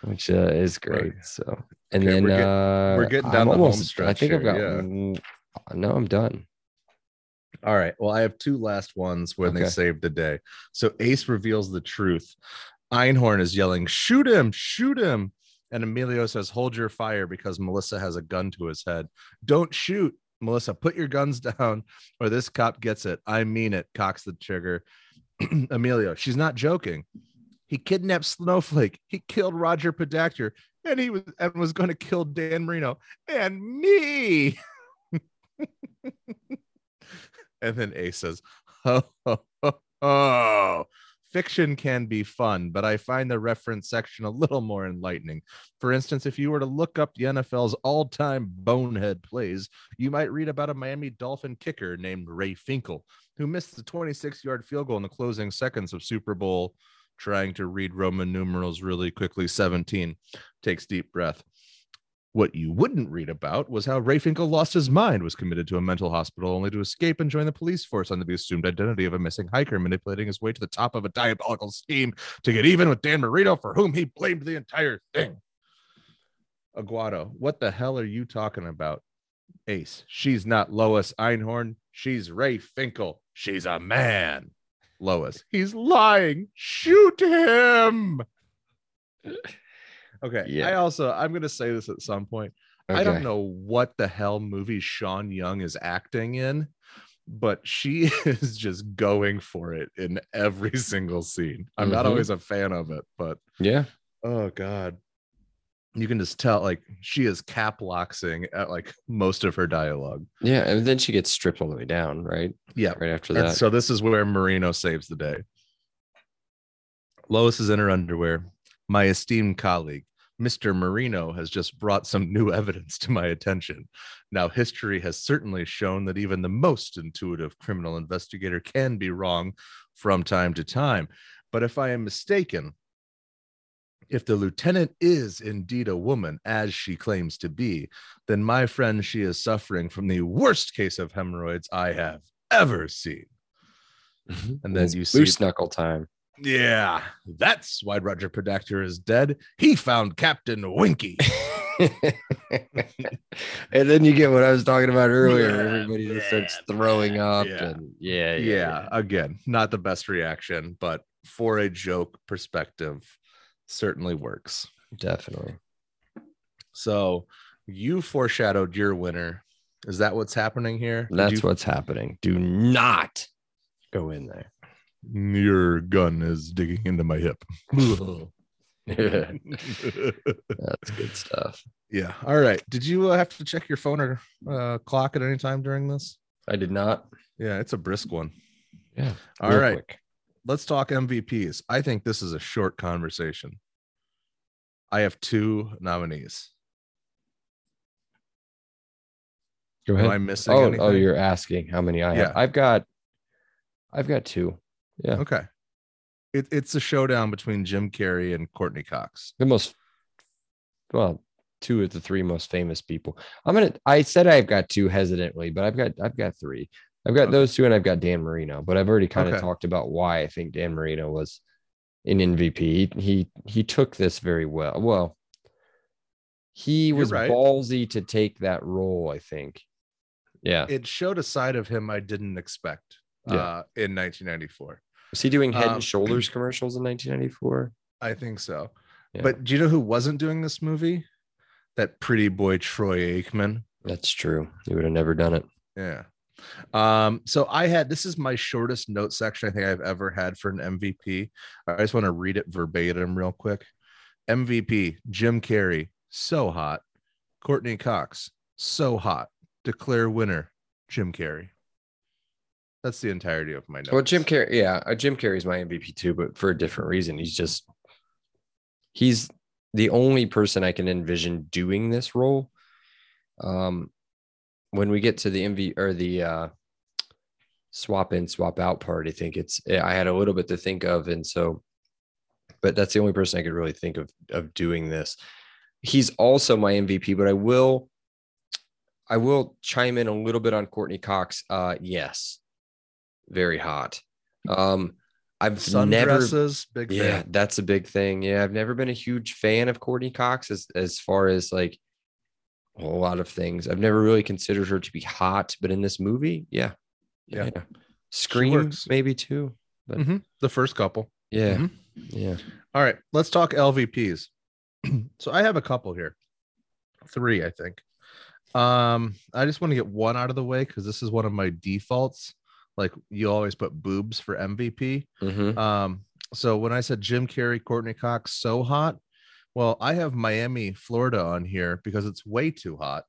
which uh, is great. So, and Okay, then we're get- uh, we're getting I'm down the home almost- I stretch think I've got. yeah. No, I'm done. all right well i have two last ones when they saved the day so ace reveals the truth einhorn is yelling shoot him shoot him. And emilio says hold your fire because melissa has a gun to his head. Don't shoot melissa. Put your guns down or this cop gets it. I mean it cocks the trigger. Emilio she's not joking. He kidnapped snowflake. He killed roger podacter and he was and was going to kill dan marino and me. And then ace says oh, oh, oh, oh. Fiction can be fun, but I find the reference section a little more enlightening. For instance, if you were to look up the NFL's all time bonehead plays, you might read about a Miami Dolphin kicker named Ray Finkle, who missed the 26 yard field goal in the closing seconds of Super Bowl. Trying to read Roman numerals really quickly, 17 takes deep breath. What you wouldn't read about was how Ray Finkle lost his mind, was committed to a mental hospital only to escape and join the police force under the assumed identity of a missing hiker, manipulating his way to the top of a diabolical scheme to get even with Dan Marino, for whom he blamed the entire thing. Aguado, what the hell are you talking about? Ace, she's not Lois Einhorn. She's Ray Finkle. She's a man. Lois, he's lying. Shoot him. Okay. Yeah. I also I'm gonna say this at some point. Okay. I don't know what the hell movie Sean Young is acting in, but she is just going for it in every single scene. I'm not Mhm. always a fan of it, but Yeah. oh god. You can just tell like she is cap loxing at like most of her dialogue. Yeah. And then she gets stripped all the way down, right? Yeah. Right after And that. so this is where Marino saves the day. Lois is in her underwear. My esteemed colleague, Mr. Marino, has just brought some new evidence to my attention. Now, history has certainly shown that even the most intuitive criminal investigator can be wrong from time to time. But if I am mistaken, If the lieutenant is indeed a woman, as she claims to be, then my friend, she is suffering from the worst case of hemorrhoids I have ever seen. Mm-hmm. And then you see, loose knuckle time. Yeah, that's why Roger Podacter is dead. He found Captain Winky. and then you get what I was talking about earlier. Yeah, Everybody just starts throwing up, yeah. and yeah, yeah, again, not the best reaction, but for a joke perspective, certainly works. definitely. So you foreshadowed your winner. Is that what's happening here? That's you- what's happening. Do not go in there. Your gun is digging into my hip. That's good stuff. yeah. All right. Did you uh, have to check your phone or uh, clock at any time during this? I did not. Yeah, it's a brisk one. Yeah. All right. quick. Let's talk MVPs. I think this is a short conversation. I have two nominees. Go ahead. Am. I missing Oh, anything? oh, you're asking how many I have. I've got, I've got two. Yeah. Okay. It, it's a showdown between Jim Carrey and Courteney Cox. The most, well, two of the three most famous people. I'm gonna. I said I've got two hesitantly, but I've got, I've got three. I've got Okay. those two, and I've got Dan Marino. But I've already kind of Okay. talked about why I think Dan Marino was an MVP. He he, he took this very well. Well, he was right. ballsy to take that role. I think. Yeah. It showed a side of him I didn't expect Yeah. uh, in 1994. Was he doing Head Um, and Shoulders commercials in 1994? I think so. Yeah. But do you know who wasn't doing this movie? That pretty boy Troy Aikman. That's true. He would have never done it. Yeah. Um, so I had this is my shortest note section I think I've ever had for an MVP. I just want to read it verbatim real quick. MVP Jim Carrey, so hot. Courteney Cox, so hot. Declare winner, Jim Carrey. That's the entirety of my notes. Well, Jim Carrey, yeah, uh, Jim Carrey's my MVP too, but for a different reason. He's just he's the only person I can envision doing this role. Um, when we get to the MV or the uh, swap in, swap out part, I think it's I had a little bit to think of, and so, but that's the only person I could really think of of doing this. He's also my MVP, but I will, I will chime in a little bit on Courteney Cox. Uh, yes, very hot. Um, I've never big yeah, fan. that's a big thing. Yeah, I've never been a huge fan of Courteney Cox as as far as like a lot of things. I've never really considered her to be hot, but in this movie, yeah, Yeah. Scream works. maybe too. But Mhm. The first couple. yeah, Mhm. yeah. All right, let's talk LVPs. so I have a couple here. Three, I think. Um, I just want to get one out of the way because this is one of my defaults. Like you always put boobs for MVP. Mhm. Um, so when I said Jim Carrey, Courteney Cox, so hot, well, I have Miami, Florida on here because it's way too hot.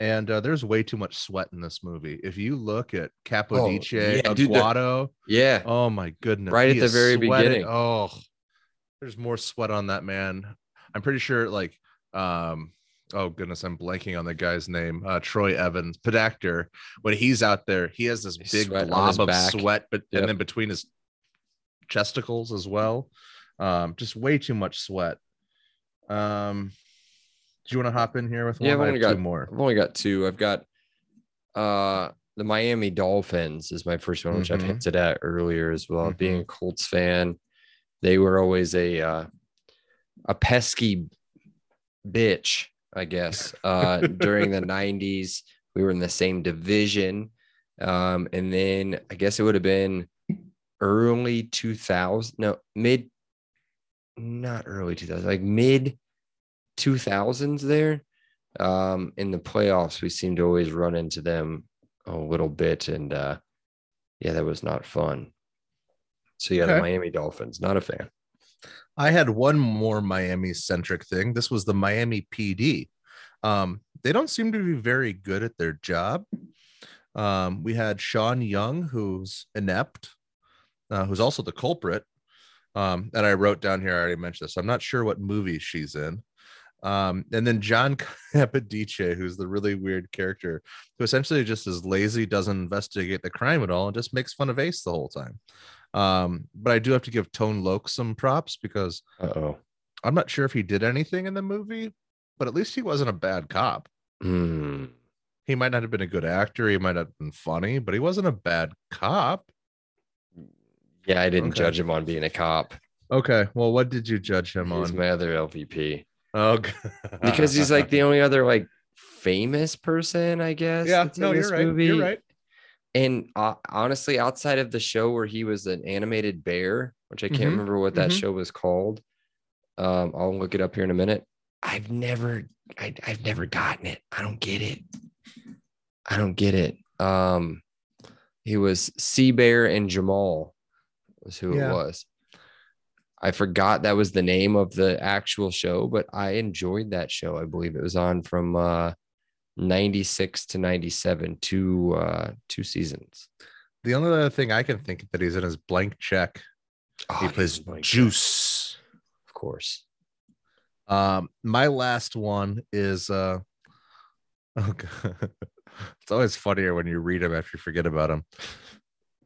And uh, there's way too much sweat in this movie. If you look at Capodice, Oh, yeah, dude, Aguado, Yeah. Oh my goodness. Right at the very sweating. beginning. Oh, there's more sweat on that man. I'm pretty sure like um oh goodness, I'm blanking on the guy's name. Uh Troy Evans, Podacter. When he's out there, he has this big blob of back. sweat, but Yep. and then between his chesticles as well. Um, just way too much sweat. Um do you want to hop in here with one? Yeah, I've only have two got- more. I've only got two. I've got uh the Miami Dolphins is my first one, which I've Mhm. hinted at earlier as well. Mhm. Being a Colts fan, they were always a uh, a pesky bitch, I guess. Uh, during the '90s, we were in the same division, um, and then I guess it would have been early 2000, no mid, not early 2000, like mid 2000s there. Um in the playoffs we seem to always run into them a little bit and uh yeah that was not fun. So yeah the miami dolphins not a fan I had one more Miami centric thing. This was the Miami PD. Um, they don't seem to be very good at their job. Um, we had Sean Young, who's inept, uh, who's also the culprit. Um, and I wrote down here, I already mentioned this. I'm not sure what movie she's in. Um, and then John Capodice, who's the really weird character, who essentially just is lazy, doesn't investigate the crime at all, and just makes fun of Ace the whole time. Um, but I do have to give Tone Loc some props because uh-oh I'm not sure if he did anything in the movie, but at least he wasn't a bad cop. Hmm. He might not have been a good actor. He might not have been funny, but he wasn't a bad cop. Yeah, I didn't Okay. judge him on being a cop. Okay. Well, what did you judge him He's on? my other LVP Oh, because he's like the only other like famous person, I guess. yeah. No, you're right. movie. You're right. And uh, honestly, outside of the show where he was an animated bear, which I can't Mhm, remember what that mhm. show was called, um, I'll look it up here in a minute. I've never, I, I've never gotten it. I don't get it. I don't get it. Um, he was C-Bear and Jamal was who Yeah. it was. I forgot that was the name of the actual show, but I enjoyed that show. I believe it was on from uh 96 to 97, two uh two seasons. The only other thing I can think that he's in is blank check. Oh, he plays Juice. Of course. Um, my last one is uh oh God. it's always funnier when you read them after you forget about them.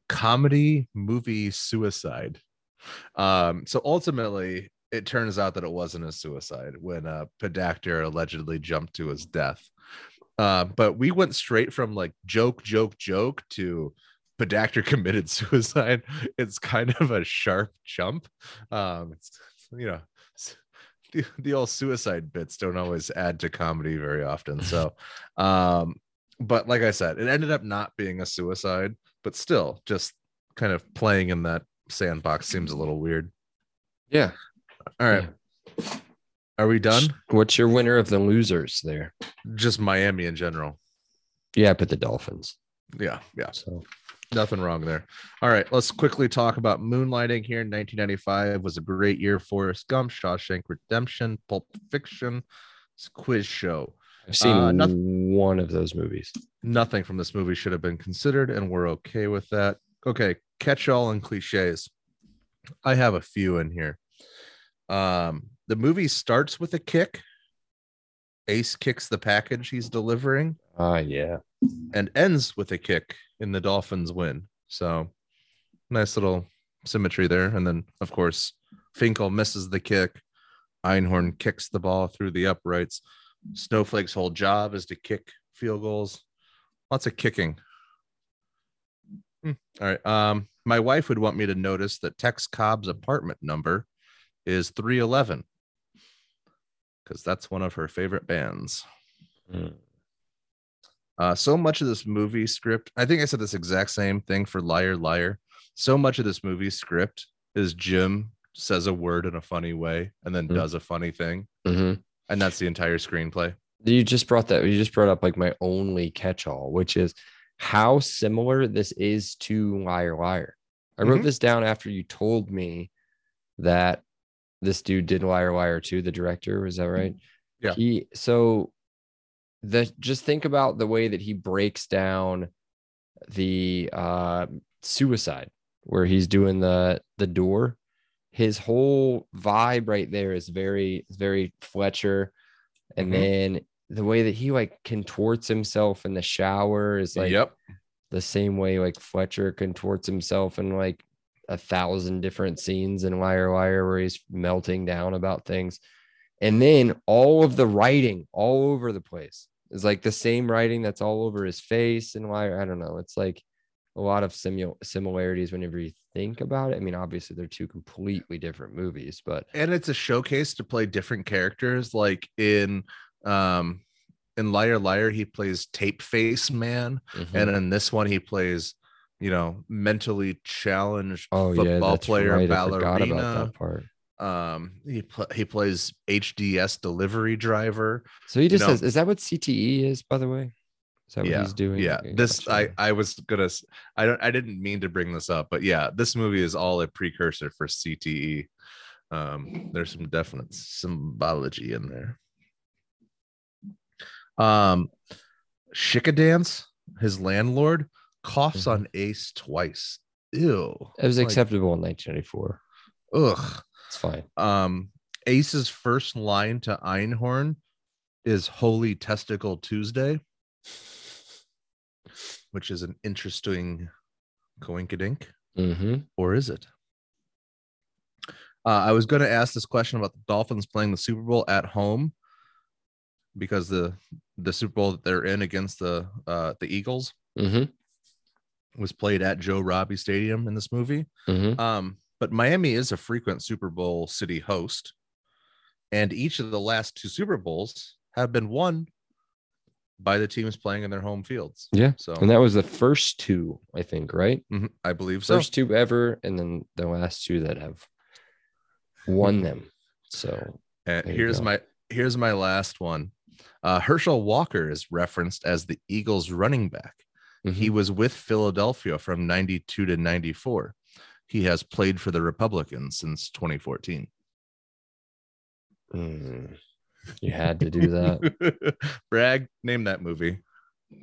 Comedy movie suicide. Um, so ultimately it turns out that it wasn't a suicide when uh Podacter allegedly jumped to his death. Uh, but we went straight from like joke, joke, joke to Podacter committed suicide. It's kind of a sharp jump. Um, it's you know, the, the old suicide bits don't always add to comedy very often. So, um, but like I said, it ended up not being a suicide, but still just kind of playing in that sandbox seems a little weird. Yeah. All right. Are we done? What's your winner of the losers there? Just Miami in general. Yeah, but the Dolphins. Yeah. Yeah. So Nothing wrong there. All right, let's quickly talk about moonlighting here. 1995 was a great year. Forrest Gump, Shawshank Redemption, Pulp Fiction, Quiz Show. I've seen Uh, nothing- one of those movies. Nothing from this movie should have been considered, and we're okay with that. Okay, catch all and cliches. I have a few in here. Um, the movie starts with a kick. Ace kicks the package he's delivering. Ah, yeah. and ends with a kick in the Dolphins win. So nice little symmetry there. And then, of course, Finkle misses the kick. Einhorn kicks the ball through the uprights. Snowflake's whole job is to kick field goals. Lots of kicking. Hmm, All right. Um, my wife would want me to notice that Tex Cobb's apartment number is 311 because that's one of her favorite bands. Mm. Uh, so much of this movie script, I think I said this exact same thing for Liar Liar. So much of this movie script is Jim says a word in a funny way and then Mhm. does a funny thing. Mhm. And that's the entire screenplay. You just brought that. You just brought up like my only catch-all, which is how similar this is to Liar Liar. I wrote Mhm. this down after you told me that this dude did Wire Wire too. The director was that right? Yeah. He so the just think about the way that he breaks down the uh suicide where he's doing the the door his whole vibe right there is very very fletcher and Mhm. then the way that he like contorts himself in the shower is like yep. the same way like fletcher contorts himself in like a thousand different scenes in liar liar where he's melting down about things and then all of the writing all over the place is like the same writing that's all over his face and liar i don't know it's like a lot of simu- similarities whenever you think about it i mean obviously they're two completely different movies but And it's a showcase to play different characters. Like in um in Liar Liar, he plays tape face man. mhm. And in this one, he plays, you know, mentally challenged oh football yeah player, right. Ballerina. about that part um he pl- he plays hds delivery driver so he just know- says is that what cte is by the way is that yeah what he's doing yeah Okay, this gotcha. i i was gonna i don't i didn't mean to bring this up but yeah this movie is all a precursor for cte um there's some definite symbology in there um dance his landlord coughs Mhm. on ace twice. Ew. It was Like, acceptable in 1994 ugh. It's fine. Um ace's first line to einhorn is holy testicle tuesday which is an interesting coinkydink mm-hmm. or is it? Uh, I was going to ask this question about the Dolphins playing the Super Bowl at home because the the Super Bowl that they're in against the uh, the Eagles. Mm-hmm. Was played at Joe Robbie Stadium in this movie. Mm-hmm. Um, but Miami is a frequent Super Bowl city host, and each of the last two Super Bowls have been won by the teams playing in their home fields. Yeah. So And that was the first two, I think, right? mhm, I believe so. First two ever, and then the last two that have won them. So And here's my here's my last one. Uh, Herschel Walker is referenced as the Eagles running back. He mhm. was with Philadelphia from 92 to 94. He has played for the Republicans since 2014. Mm. you had to do that. Bragg, name that movie.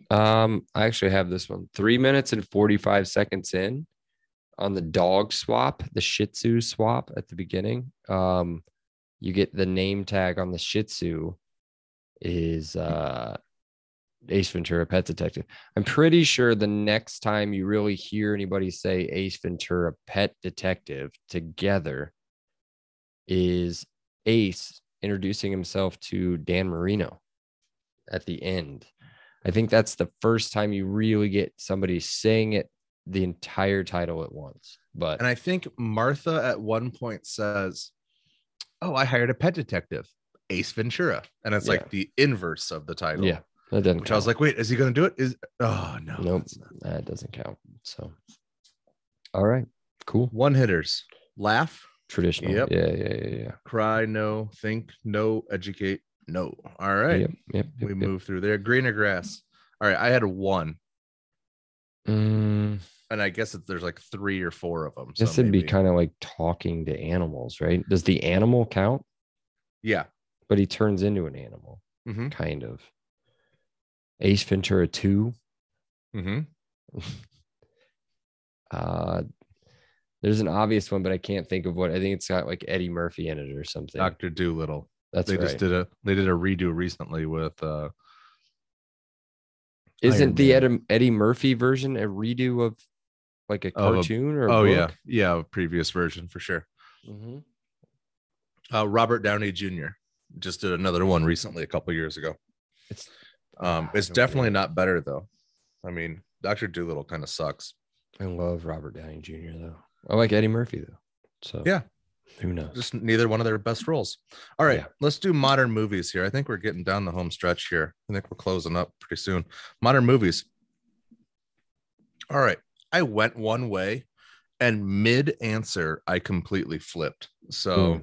Um, I actually have this one. Three minutes and 45 seconds in on the dog swap, the Shih Tzu swap at the beginning. Um, you get the name tag on the Shih Tzu is uh Ace Ventura Pet Detective. I'm pretty sure the next time you really hear anybody say Ace Ventura Pet Detective together is Ace introducing himself to Dan Marino at the end. I think that's the first time you really get somebody saying it the entire title at once. But And I think Martha at one point says, Oh, I hired a pet detective, Ace Ventura. And it's Yeah. like the inverse of the title. yeah, that doesn't Which I was like, wait, is he going to do it? Is oh no, nope, that doesn't count. So, all right, cool. one hitters, laugh, Traditional. Yep. Yeah, yeah, yeah, yeah. cry, no, think, no, educate, no. All right, Yep, yep, we yep, yep. move through there. Greener grass. All right, I had one, Mm, and I guess there's like three or four of them. I guess it'd be kind of like talking to animals, right? Does the animal count? yeah. But he turns into an animal, Mm-hmm. kind of. Ace Ventura 2. Mm-hmm. Uh, there's an obvious one, but I can't think of what. I think it's got like Eddie Murphy in it or something. Doctor Dolittle. That's they right. just did a they did a redo recently with uh Isn't the. Eddie, Eddie Murphy version a redo of like a cartoon or a oh yeah book? yeah a previous version for sure. Mhm. Uh, Robert Downey Jr. just did another one recently a couple years ago. It's Um, it's definitely not better though. I mean, Doctor Dolittle kind of sucks. I love Robert Downey Jr. though. I like Eddie Murphy though. So Yeah. who knows? Just neither one of their best roles. All right, Yeah. let's do modern movies here. I think we're getting down the home stretch here. I think we're closing up pretty soon. Modern movies. All right, I went one way, and mid answer, I completely flipped. So.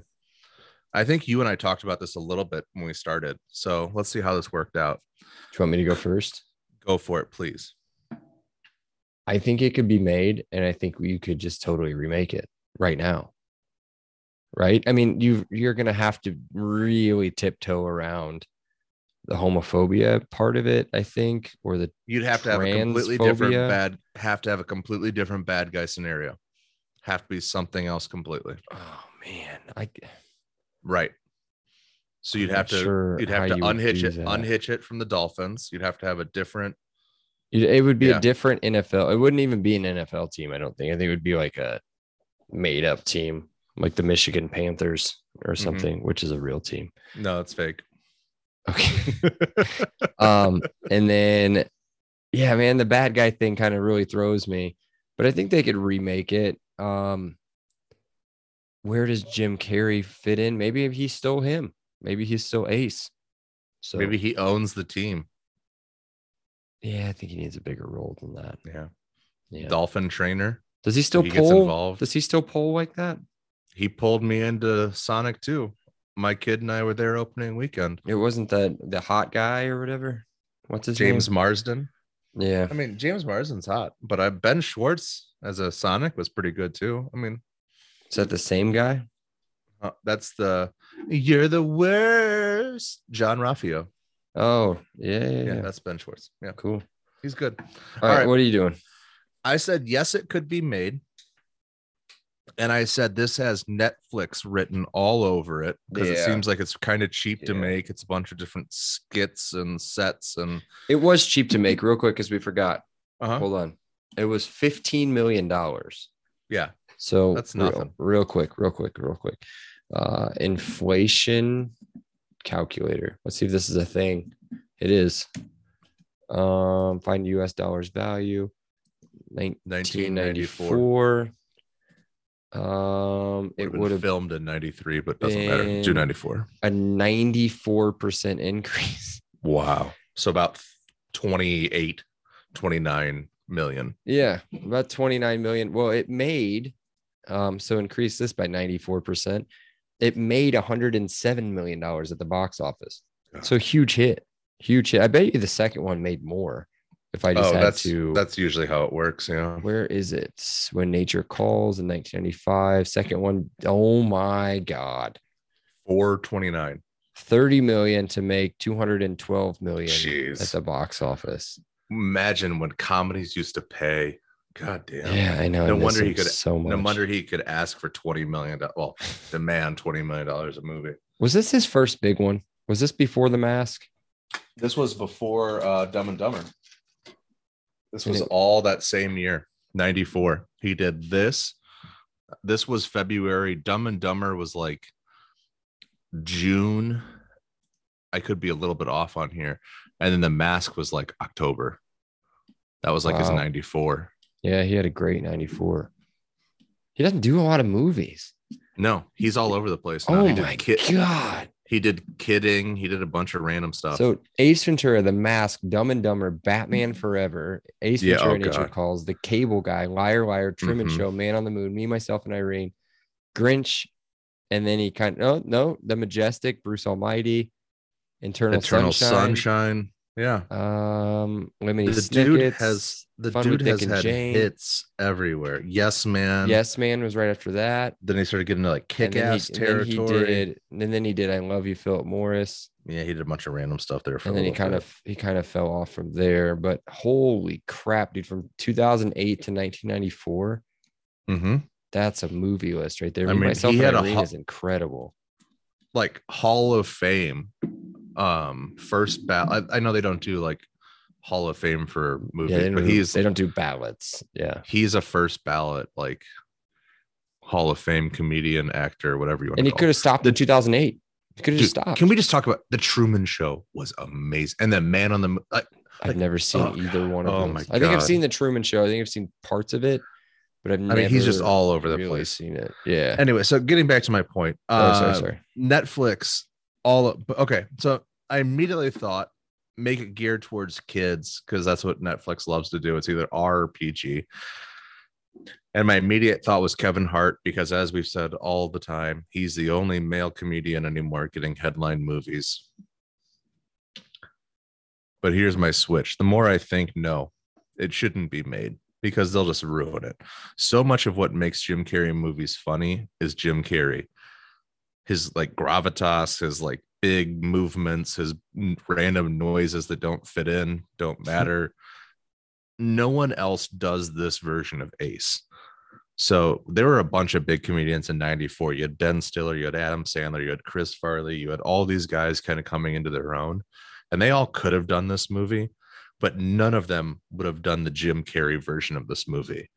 I think you and I talked about this a little bit when we started. So let's see how this worked out. Do you want me to go first? Go for it, please. I think it could be made, and I think you could just totally remake it right now. Right? I mean, you you're gonna have to really tiptoe around the homophobia part of it, I think, or the You'd have to have a completely different bad. Have to have a completely different bad guy scenario. Have to be something else completely. oh man, I Right. So you'd I'm have to sure you'd have to you unhitch it that. unhitch it from the Dolphins. You'd have to have a different. It would be Yeah. a different NFL. It wouldn't even be an NFL team, I don't think. I think it would be like a made up team, like the Michigan Panthers or Mhm. something, which is a real team. No, it's fake. Okay. um, and then yeah, man, the bad guy thing kind of really throws me, but I think they could remake it. Um, where does Jim Carrey fit in? Maybe he's still him. Maybe he's still Ace. So Maybe he owns the team. yeah, I think he needs a bigger role than that. Yeah. Yeah. Dolphin trainer. Does he still he gets pull? involved. Does he still pull like that? He pulled me into Sonic 2. My kid and I were there opening weekend. It wasn't that the hot guy or whatever. What's his name? James name? Marsden. Yeah. I mean, James Marsden's hot, but I Ben Schwartz as a Sonic was pretty good too. I mean, Is that the same guy? uh, that's the you're the worst, Jean-Ralphio. Oh, yeah, yeah, Yeah, that's Ben Schwartz. Yeah, Cool. he's good. All right, right. what are you doing? I said yes, it could be made, and I said this has Netflix written all over it because it Yeah. seems like it's kind of cheap to Yeah. make. It's a bunch of different skits and sets and It was cheap to make, real quick, because we forgot. uh-huh. Hold on. It was $15 million. yeah, So That's real- nothing. Real, quick, real quick, real quick. Uh, inflation calculator. Let's see if this is a thing. It is. Um, find U.S. dollars value. 1994. Um, It would have filmed in 93, but doesn't matter. been- 294. a 94% increase. Wow. So about 28, 29 million. Yeah, about 29 million. Well, it made um so increase this by 94%. It made 107 million dollars at the box office. God. So huge hit. Huge hit. I bet you the second one made more if I just Oh, had that's to that's usually how it works. Yeah. where is it? When Nature Calls in 1995. Second one, oh my god. 429. 30 million to make 212 million Jeez. at the box office. Imagine when comedies used to pay. God damn. Yeah, I know. No wonder he could- so much. No wonder he could ask for 20 million. Well, demand 20 million dollars a movie. Was this his first big one? Was this before the mask? This was before uh, Dumb and Dumber. This was it- all that same year, 94. He did this. This was February. Dumb and Dumber was like June. I could be a little bit off on here. And then the mask was like October. That was like his 94. Yeah, he had a great 94. He doesn't do a lot of movies. No, he's all over the place. Now. Oh he did my kid, god. he did kidding. He did a bunch of random stuff. So Ace Ventura, The Mask, Dumb and Dumber, Batman Forever, Ace Yeah, Ventura, oh Nature. Calls, The Cable Guy, Liar Liar, Truman Mhm. Show, Man on the Moon, Me, Myself, and Irene, Grinch, and then he kind of no, no, The Majestic, Bruce Almighty, Eternal, Eternal Sunshine, Sunshine. Yeah. um, Lemony the Snickets, dude has the Fun dude has had Jane. hits everywhere. Yes, man. Yes Man was right after that. Then he started getting to like kick ass and then he territory. did, and then he did I Love You, Philip Morris. Yeah, he did a bunch of random stuff there for and then he kind bit. of he kind of fell off from there. But holy crap, dude! From 2008 to 1994, Mhm. that's a movie list right there. I mean, myself he had a ho- is incredible. like Hall of Fame. Um, first ballot. I, I know they don't do like Hall of Fame for movies, Yeah, but he's they don't do ballots. Yeah, he's a first ballot like Hall of Fame comedian, actor, whatever you want and he could have stopped in 2008. He could have just stopped. Can we just talk about the Truman Show was amazing, and then Man on the like, I've like- never seen oh, either one of oh those. I think I've seen the Truman Show. I think I've seen parts of it, but I've I mean, he's just all over the really place. Seen it? Yeah. Anyway, so getting back to my point, oh, uh, sorry, sorry. Netflix, all okay. So I immediately thought make it geared towards kids because that's what Netflix loves to do. It's either R or PG. And my immediate thought was Kevin Hart because, as we've said all the time, he's the only male comedian anymore getting headline movies. But here's my switch. The more I think, no, it shouldn't be made because they'll just ruin it. So much of what makes Jim Carrey movies funny is Jim Carrey. His like gravitas, his like big movements, his random noises that don't fit in, don't matter. no one else does this version of Ace. So there were a bunch of big comedians in 94. You had Ben Stiller, you had Adam Sandler, you had Chris Farley, you had all these guys kind of coming into their own. And they all could have done this movie, but none of them would have done the Jim Carrey version of this movie.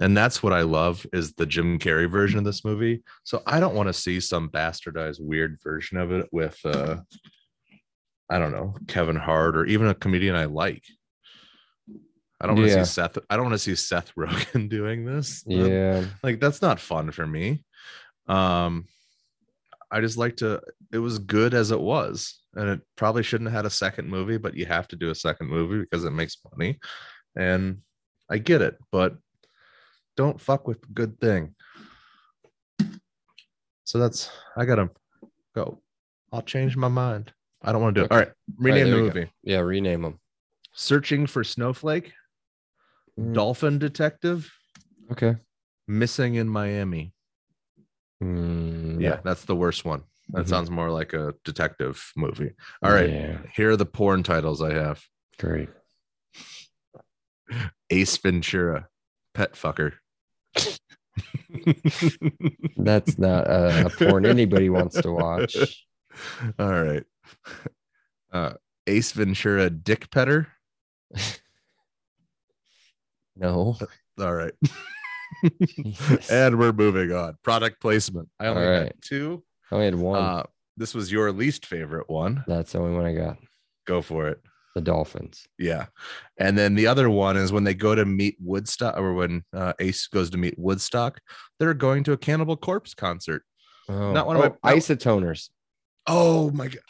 And that's what I love is the Jim Carrey version of this movie. So I don't want to see some bastardized weird version of it with uh I don't know, Kevin Hart or even a comedian I like. I don't want to Yeah. see Seth. I don't want to see Seth Rogen doing this. Um, Yeah. like that's not fun for me. Um, I just like to. It was good as it was, and it probably shouldn't have had a second movie, but you have to do a second movie because it makes money, and I get it, but don't fuck with the good thing. So that's I gotta go. I'll change my mind. I don't want to do it. All right, rename there the we go. movie. Yeah. Rename them. Searching for Snowflake, Dolphin Detective, Okay. Missing in Miami. Mm, Yeah, that's the worst one. That Mhm. sounds more like a detective movie. All right, Yeah. here are the porn titles I have Great. Ace Ventura, Pet Fucker. That's not a, a porn anybody wants to watch. All right. Uh, Ace Ventura, Dick Petter. No. All right. Yes. and we're moving on. Product placement. I only All had two. I only had one. Uh, this was your least favorite one. That's the only one I got. Go for it. The Dolphins. Yeah. And then the other one is when they go to meet Woodstock, or when uh, Ace goes to meet Woodstock, they're going to a Cannibal Corpse concert. Oh, Not one of oh, my- no. isotoners. Oh my God.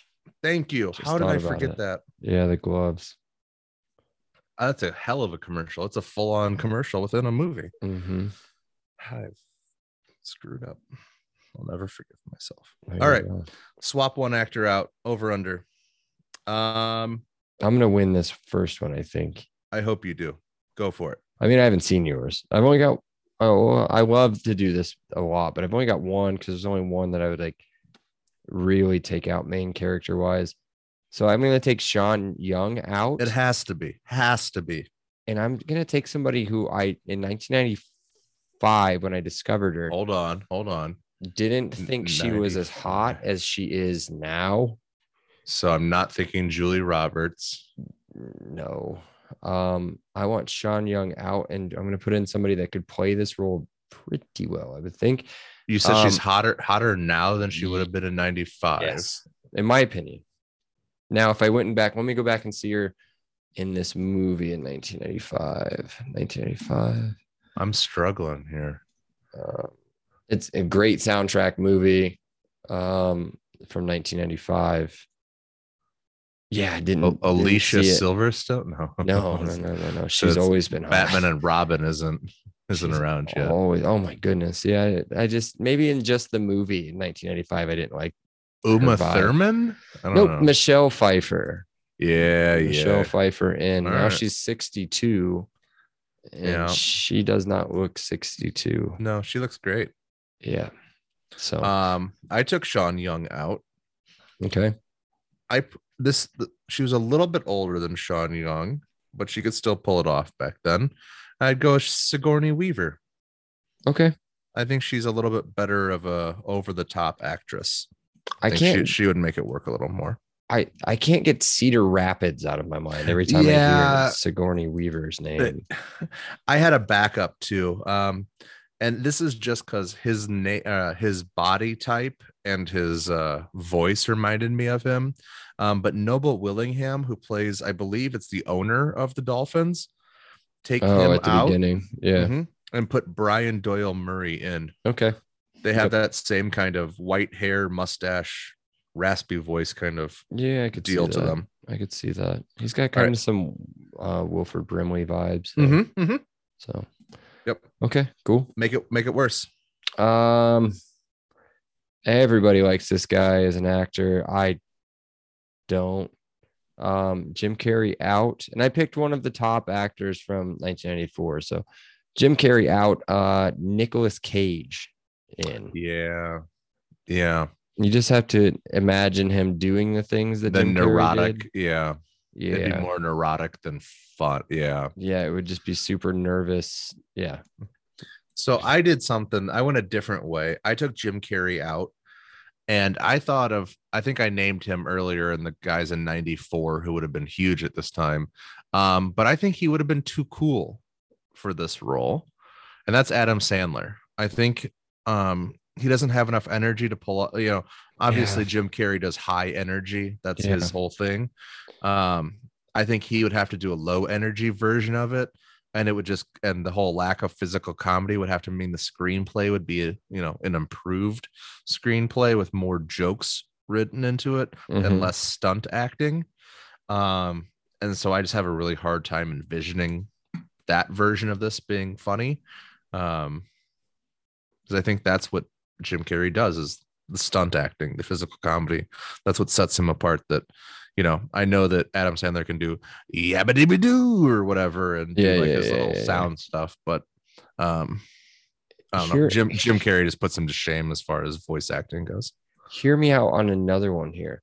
Thank you. Just How did I forget it. that? Yeah, the gloves. Uh, That's a hell of a commercial. It's a full on commercial within a movie. Mm-hmm. I've screwed up. I'll never forgive myself. There All right. go. Swap one actor out, over under. Um, I'm gonna win this first one. I think. I hope you do. Go for it. I mean, I haven't seen yours. I've only got. Oh, I love to do this a lot, but I've only got one because there's only one that I would like really take out main character wise. So I'm gonna take Sean Young out, It has to be. Has to be. and I'm gonna take somebody who I in 1995 when I discovered her Hold on. Hold on. didn't think she was as hot as she is now. So I'm not thinking Julia Roberts. No. Um, I want Sean Young out, and I'm gonna put in somebody that could play this role pretty well. I would think. You said she's Um, hotter hotter now than she would have been in 95. in my opinion. Now, if I went back, let me go back and see her in this movie in 1995. 1995. I'm struggling here. Uh, it's a great soundtrack movie um, from 1995. Yeah, I didn't. A- didn't Alicia. Silverstone? No. No, no, no, no, no. She's it's always been hot. Batman and Robin isn't isn't She's around yet. Always. Oh my goodness. Yeah. I I just maybe in just the movie in 1995, I didn't like. Uma. Thurman? I don't Nope. know. Michelle Pfeiffer. yeah, Michelle yeah. Pfeiffer in. All now right. she's 62. And Yeah. she does not look 62. No, she looks great. Yeah. So Um, I took Sean Young out. okay. I this she was a little bit older than Sean Young, but she could still pull it off back then. I'd go Sigourney Weaver. Okay. I think she's a little bit better of a over the top actress. I think can't She, she would make it work a little more. I, I can't get Cedar Rapids out of my mind every time I hear Sigourney Weaver's name. I had a backup too. Um, and this is just because his name, uh, his body type and his uh, voice reminded me of him. Um, but Noble Willingham, who plays, I believe it's the owner of the Dolphins, take Oh, him at the out beginning. Yeah. mhm, and put Brian Doyle Murray in. Okay. They have Yep. that same kind of white hair, mustache, raspy voice kind of Yeah, I could deal to them. I could see that. He's got kind right. of some uh Wilford Brimley vibes. Mhm, mhm. So Yep. Okay, cool. Make it make it worse. Um everybody likes this guy as an actor. I don't. Um Jim Carrey out. And I picked one of the top actors from 1994. So Jim Carrey out, uh Nicolas Cage in. Yeah, yeah. You just have to imagine him doing the things that The Jim neurotic. Yeah. Yeah. It'd be more neurotic than fun. Yeah. yeah, it would just be super nervous. Yeah. So I did something. I went a different way. I took Jim Carrey out, and I thought of. I think I named him earlier in the guys in '94 who would have been huge at this time. Um, but I think he would have been too cool for this role, and that's Adam Sandler. I think um, he doesn't have enough energy to pull up. You know, obviously Yeah. Jim Carrey does high energy. That's Yeah. his whole thing. Um, I think he would have to do a low energy version of it and it would just and the whole lack of physical comedy would have to mean the screenplay would be a, you know an improved screenplay with more jokes written into it Mhm. and less stunt acting um and so i just have a really hard time envisioning that version of this being funny um because i think that's what jim carrey does is the stunt acting the physical comedy that's what sets him apart that you know i know that adam sandler can do yabba dibba doo or whatever and Yeah, do like yeah, his yeah, little sound stuff but um i don't know jim jim carrey just puts him to shame as far as voice acting goes Hear me out on another one here.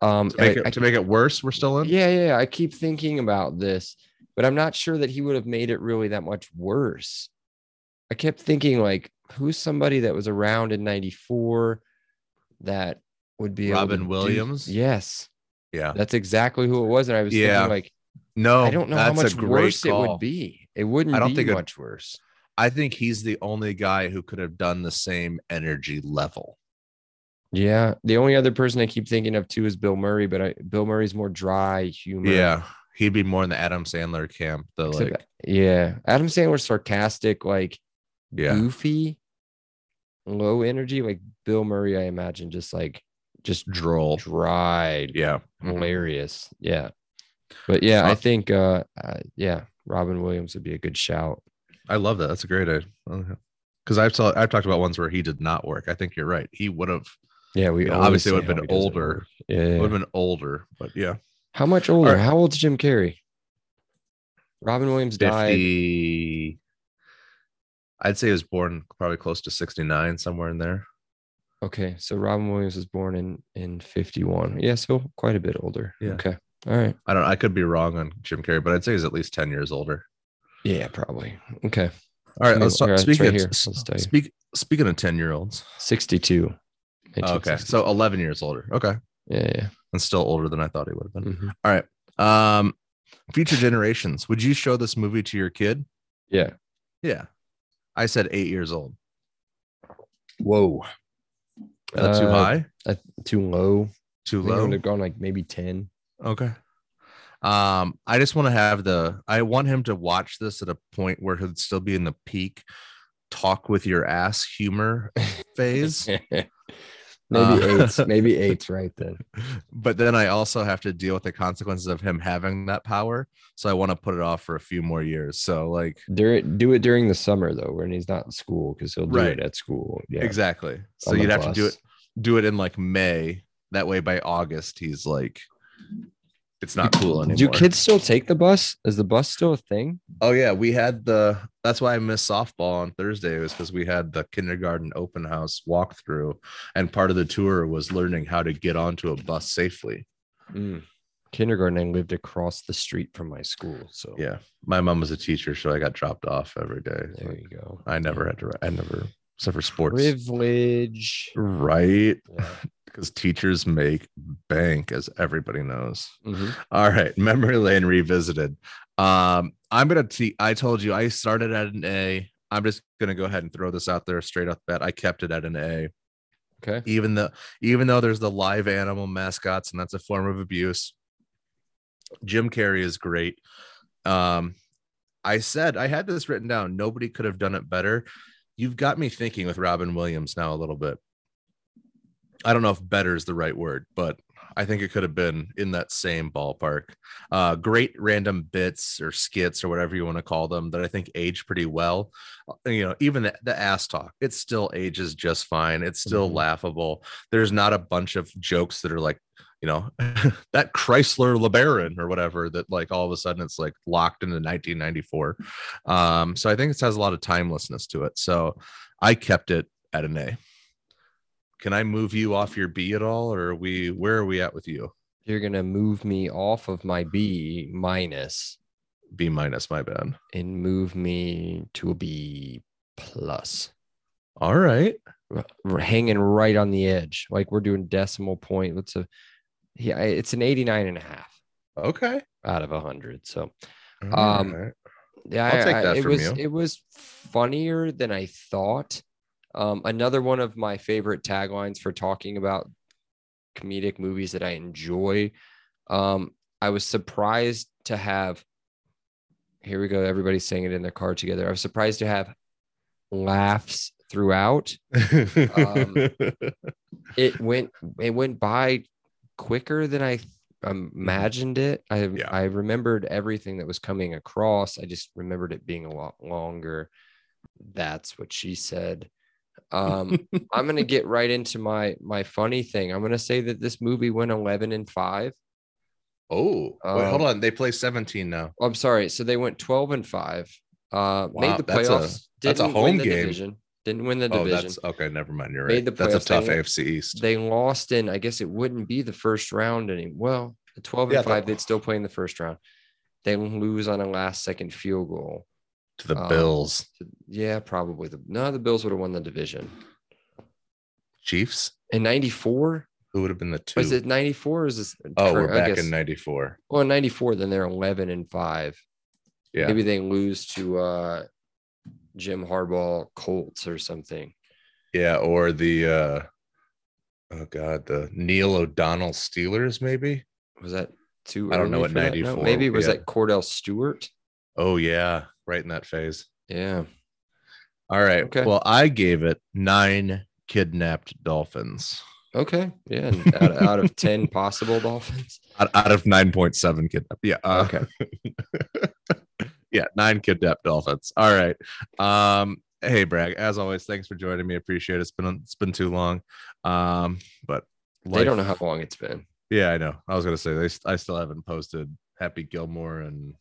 Um, to make it I to make it worse we're still in yeah, yeah. I keep thinking about this, but I'm not sure that he would have made it really that much worse. I kept thinking, like, who's somebody that was around in 94 that would be Robin do- Williams? Yes, yeah that's exactly who it was. And I was Yeah. thinking, like, no I don't know how much worse it would be. It wouldn't I don't be think it- much worse. I think he's the only guy who could have done the same energy level. Yeah. The only other person I keep thinking of too is Bill Murray, but I, Bill Murray's more dry humor. Yeah, he'd be more in the Adam Sandler camp. The Except- like, yeah. Adam Sandler's sarcastic, like yeah, goofy, low energy. Like Bill Murray, I imagine just like just droll. dry, Yeah, Mhm. hilarious. Yeah. But yeah, I think uh, uh yeah, Robin Williams would be a good shout. I love that. That's a great idea. Because I've saw, I've talked about ones where he did not work. I think you're right. He would have Yeah, we You know, obviously would've been older. work. Yeah. would have been older, but yeah, How much older? right. How old's Jim Carrey? Robin Williams died. I'd say he was born probably close to sixty nine, somewhere in there. Okay, so Robin Williams was born in in 51. Yeah, so quite a bit older. Yeah. Okay. All right. I don't. I could be wrong on Jim Carrey, but I'd say he's at least ten years older. Yeah, probably. Okay. All right, let's talk. here, Speaking right of speak, speaking of ten year olds. 62. Oh, okay, so eleven years older. Okay, yeah, yeah. and still older than I thought he would have been. mhm. All right. Um, future generations. Would you show this movie to your kid? Yeah. Yeah, I said eight years old. Whoa. Is that too Uh, high? Uh, too low. Too I think I low? have gone like maybe 10. Okay. Um, I just want to have the I want him to watch this at a point where he'll still be in the peak talk with your ass humor phase. maybe Uh, eight. Maybe eight's right then. but then I also have to deal with the consequences of him having that power. So I want to put it off for a few more years. So like During, do it during the summer though, when he's not in school, because he'll do Right. it at school. Yeah. exactly. So you'd have to do it do it in like May. That way by August he's like it's not cool anymore. Do kids still take the bus? Is the bus still a thing? Oh yeah, we had the. That's why I missed softball on Thursday it was because we had the kindergarten open house walkthrough, and part of the tour was learning how to get onto a bus safely. Mm. Kindergarten, I lived across the street from my school. So Yeah, my mom was a teacher, so I got dropped off every day. there you go. I never had to. I never, except for sports, Privilege. right? Yeah. Because teachers make bank, as everybody knows. Mhm. All right, memory lane revisited. Um, I'm gonna. Te- I told you I started at an A. I'm just gonna go ahead and throw this out there straight off the bat. I kept it at an A, Okay. even though even though there's the live animal mascots and that's a form of abuse. Jim Carrey is great. Um, I said I had this written down. Nobody could have done it better. You've got me thinking with Robin Williams now a little bit. I don't know if better is the right word, but I think it could have been in that same ballpark. Uh, great random bits or skits or whatever you want to call them that I think age pretty well. Uh, You know, even the, the ass talk, it still ages just fine. It's still Mhm. laughable. There's not a bunch of jokes that are like, you know, that Chrysler LeBaron or whatever that like all of a sudden it's like locked into 1994. Um, so I think it has a lot of timelessness to it. So I kept it at an A. Can I move you off your B at all, or are we where are we at with you? You're gonna move me off of my B minus B minus, my bad. and move me to a B plus. All right. We're hanging right on the edge. Like we're doing decimal point. What's a yeah, it's an 89 and a half Okay. out of a 100. So Um, right. yeah, I'll I- it was you. it was funnier than I thought. Um, another one of my favorite taglines for talking about comedic movies that I enjoy. Um, I was surprised to have. Here we go. Everybody's saying it in their car together. I was surprised to have laughs throughout. um, It went it went by quicker than I imagined it. I Yeah. I remembered everything that was coming across. I just remembered it being a lot longer. That's what she said. Um, I'm gonna get right into my my funny thing. I'm gonna say that this movie went 11 and five. oh, wait, hold Um, on. They play 17 now. Oh, I'm sorry. So they went 12 and five. Uh, Wow, made the that's a- playoffs. that's a didn't win home the game. division. Didn't win the Oh, division. that's okay. Never mind. You're right. That's a tough They- AFC East. they lost in. I guess it wouldn't be the first round anymore. Well, 12 and Yeah, five, but- they'd still play in the first round. They lose on a last second field goal. To the um, Bills, Yeah, probably. The no, the Bills would have won the division Chiefs. in '94. Who would have been the two? Was it '94? Is this? oh, we're back in 94. Well, in '94, then they're 11 and five. Yeah. Maybe they lose to uh Jim Harbaugh Colts or something. Yeah, or the uh oh god, the Neil O'Donnell Steelers, maybe. Was that too? I don't know what for that? 94 maybe was yeah. that Kordell Stewart. Oh yeah, right in that phase. Yeah. All right. Okay. Well, I gave it nine kidnapped dolphins Okay. Yeah. out, out of 10 possible Dolphins. out, out of 9.7 kidnapped. Yeah. uh, Okay. yeah, nine kidnapped dolphins. All right. Um, hey Bragg, as always, thanks for joining me. Appreciate it. It's been it's been too long. Um, but They don't know how long it's been. Yeah, I know. I was gonna say they I still haven't posted Happy Gilmore and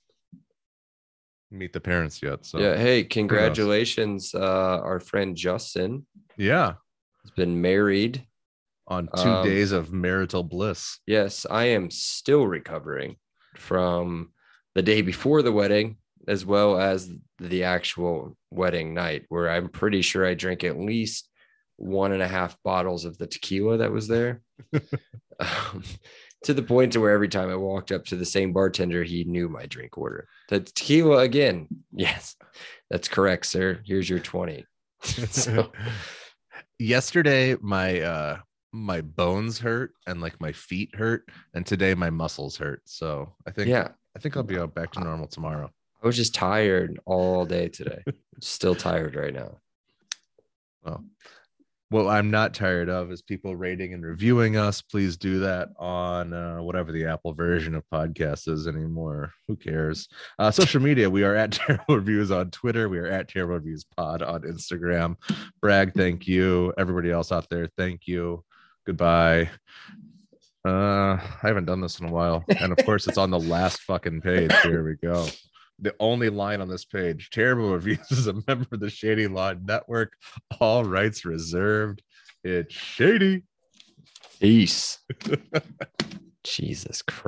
Meet the Parents yet. So yeah. Hey, congratulations. Uh, our friend Justin yeah. he's been married. On two Um, days of marital bliss. Yes, I am still recovering from the day before the wedding, as well as the actual wedding night, where I'm pretty sure I drank at least one and a half bottles of the tequila that was there. um, to the point to where every time I walked up to the same bartender, he knew my drink order. The tequila again. Yes, that's correct, sir. Here's your 20. so, Yesterday my uh my bones hurt and like my feet hurt, and today my muscles hurt. So I think yeah, I think I'll be out back to normal tomorrow. I was just tired all day today. Still tired right now. Well, what I'm not tired of is people rating and reviewing us. Please do that on uh, whatever the Apple version of podcast is anymore. Who cares? Uh, social media, we are at Terrible Reviews on Twitter. We are at Terrible Reviews Pod on Instagram. Bragg, thank you. Everybody else out there, thank you. Goodbye. Uh, I haven't done this in a while, and of course, it's on the last fucking page. Here we go. The only line on this page: Terrible Reviews is a member of the Shady Law Network. All rights reserved. It's shady. Peace. Jesus Christ.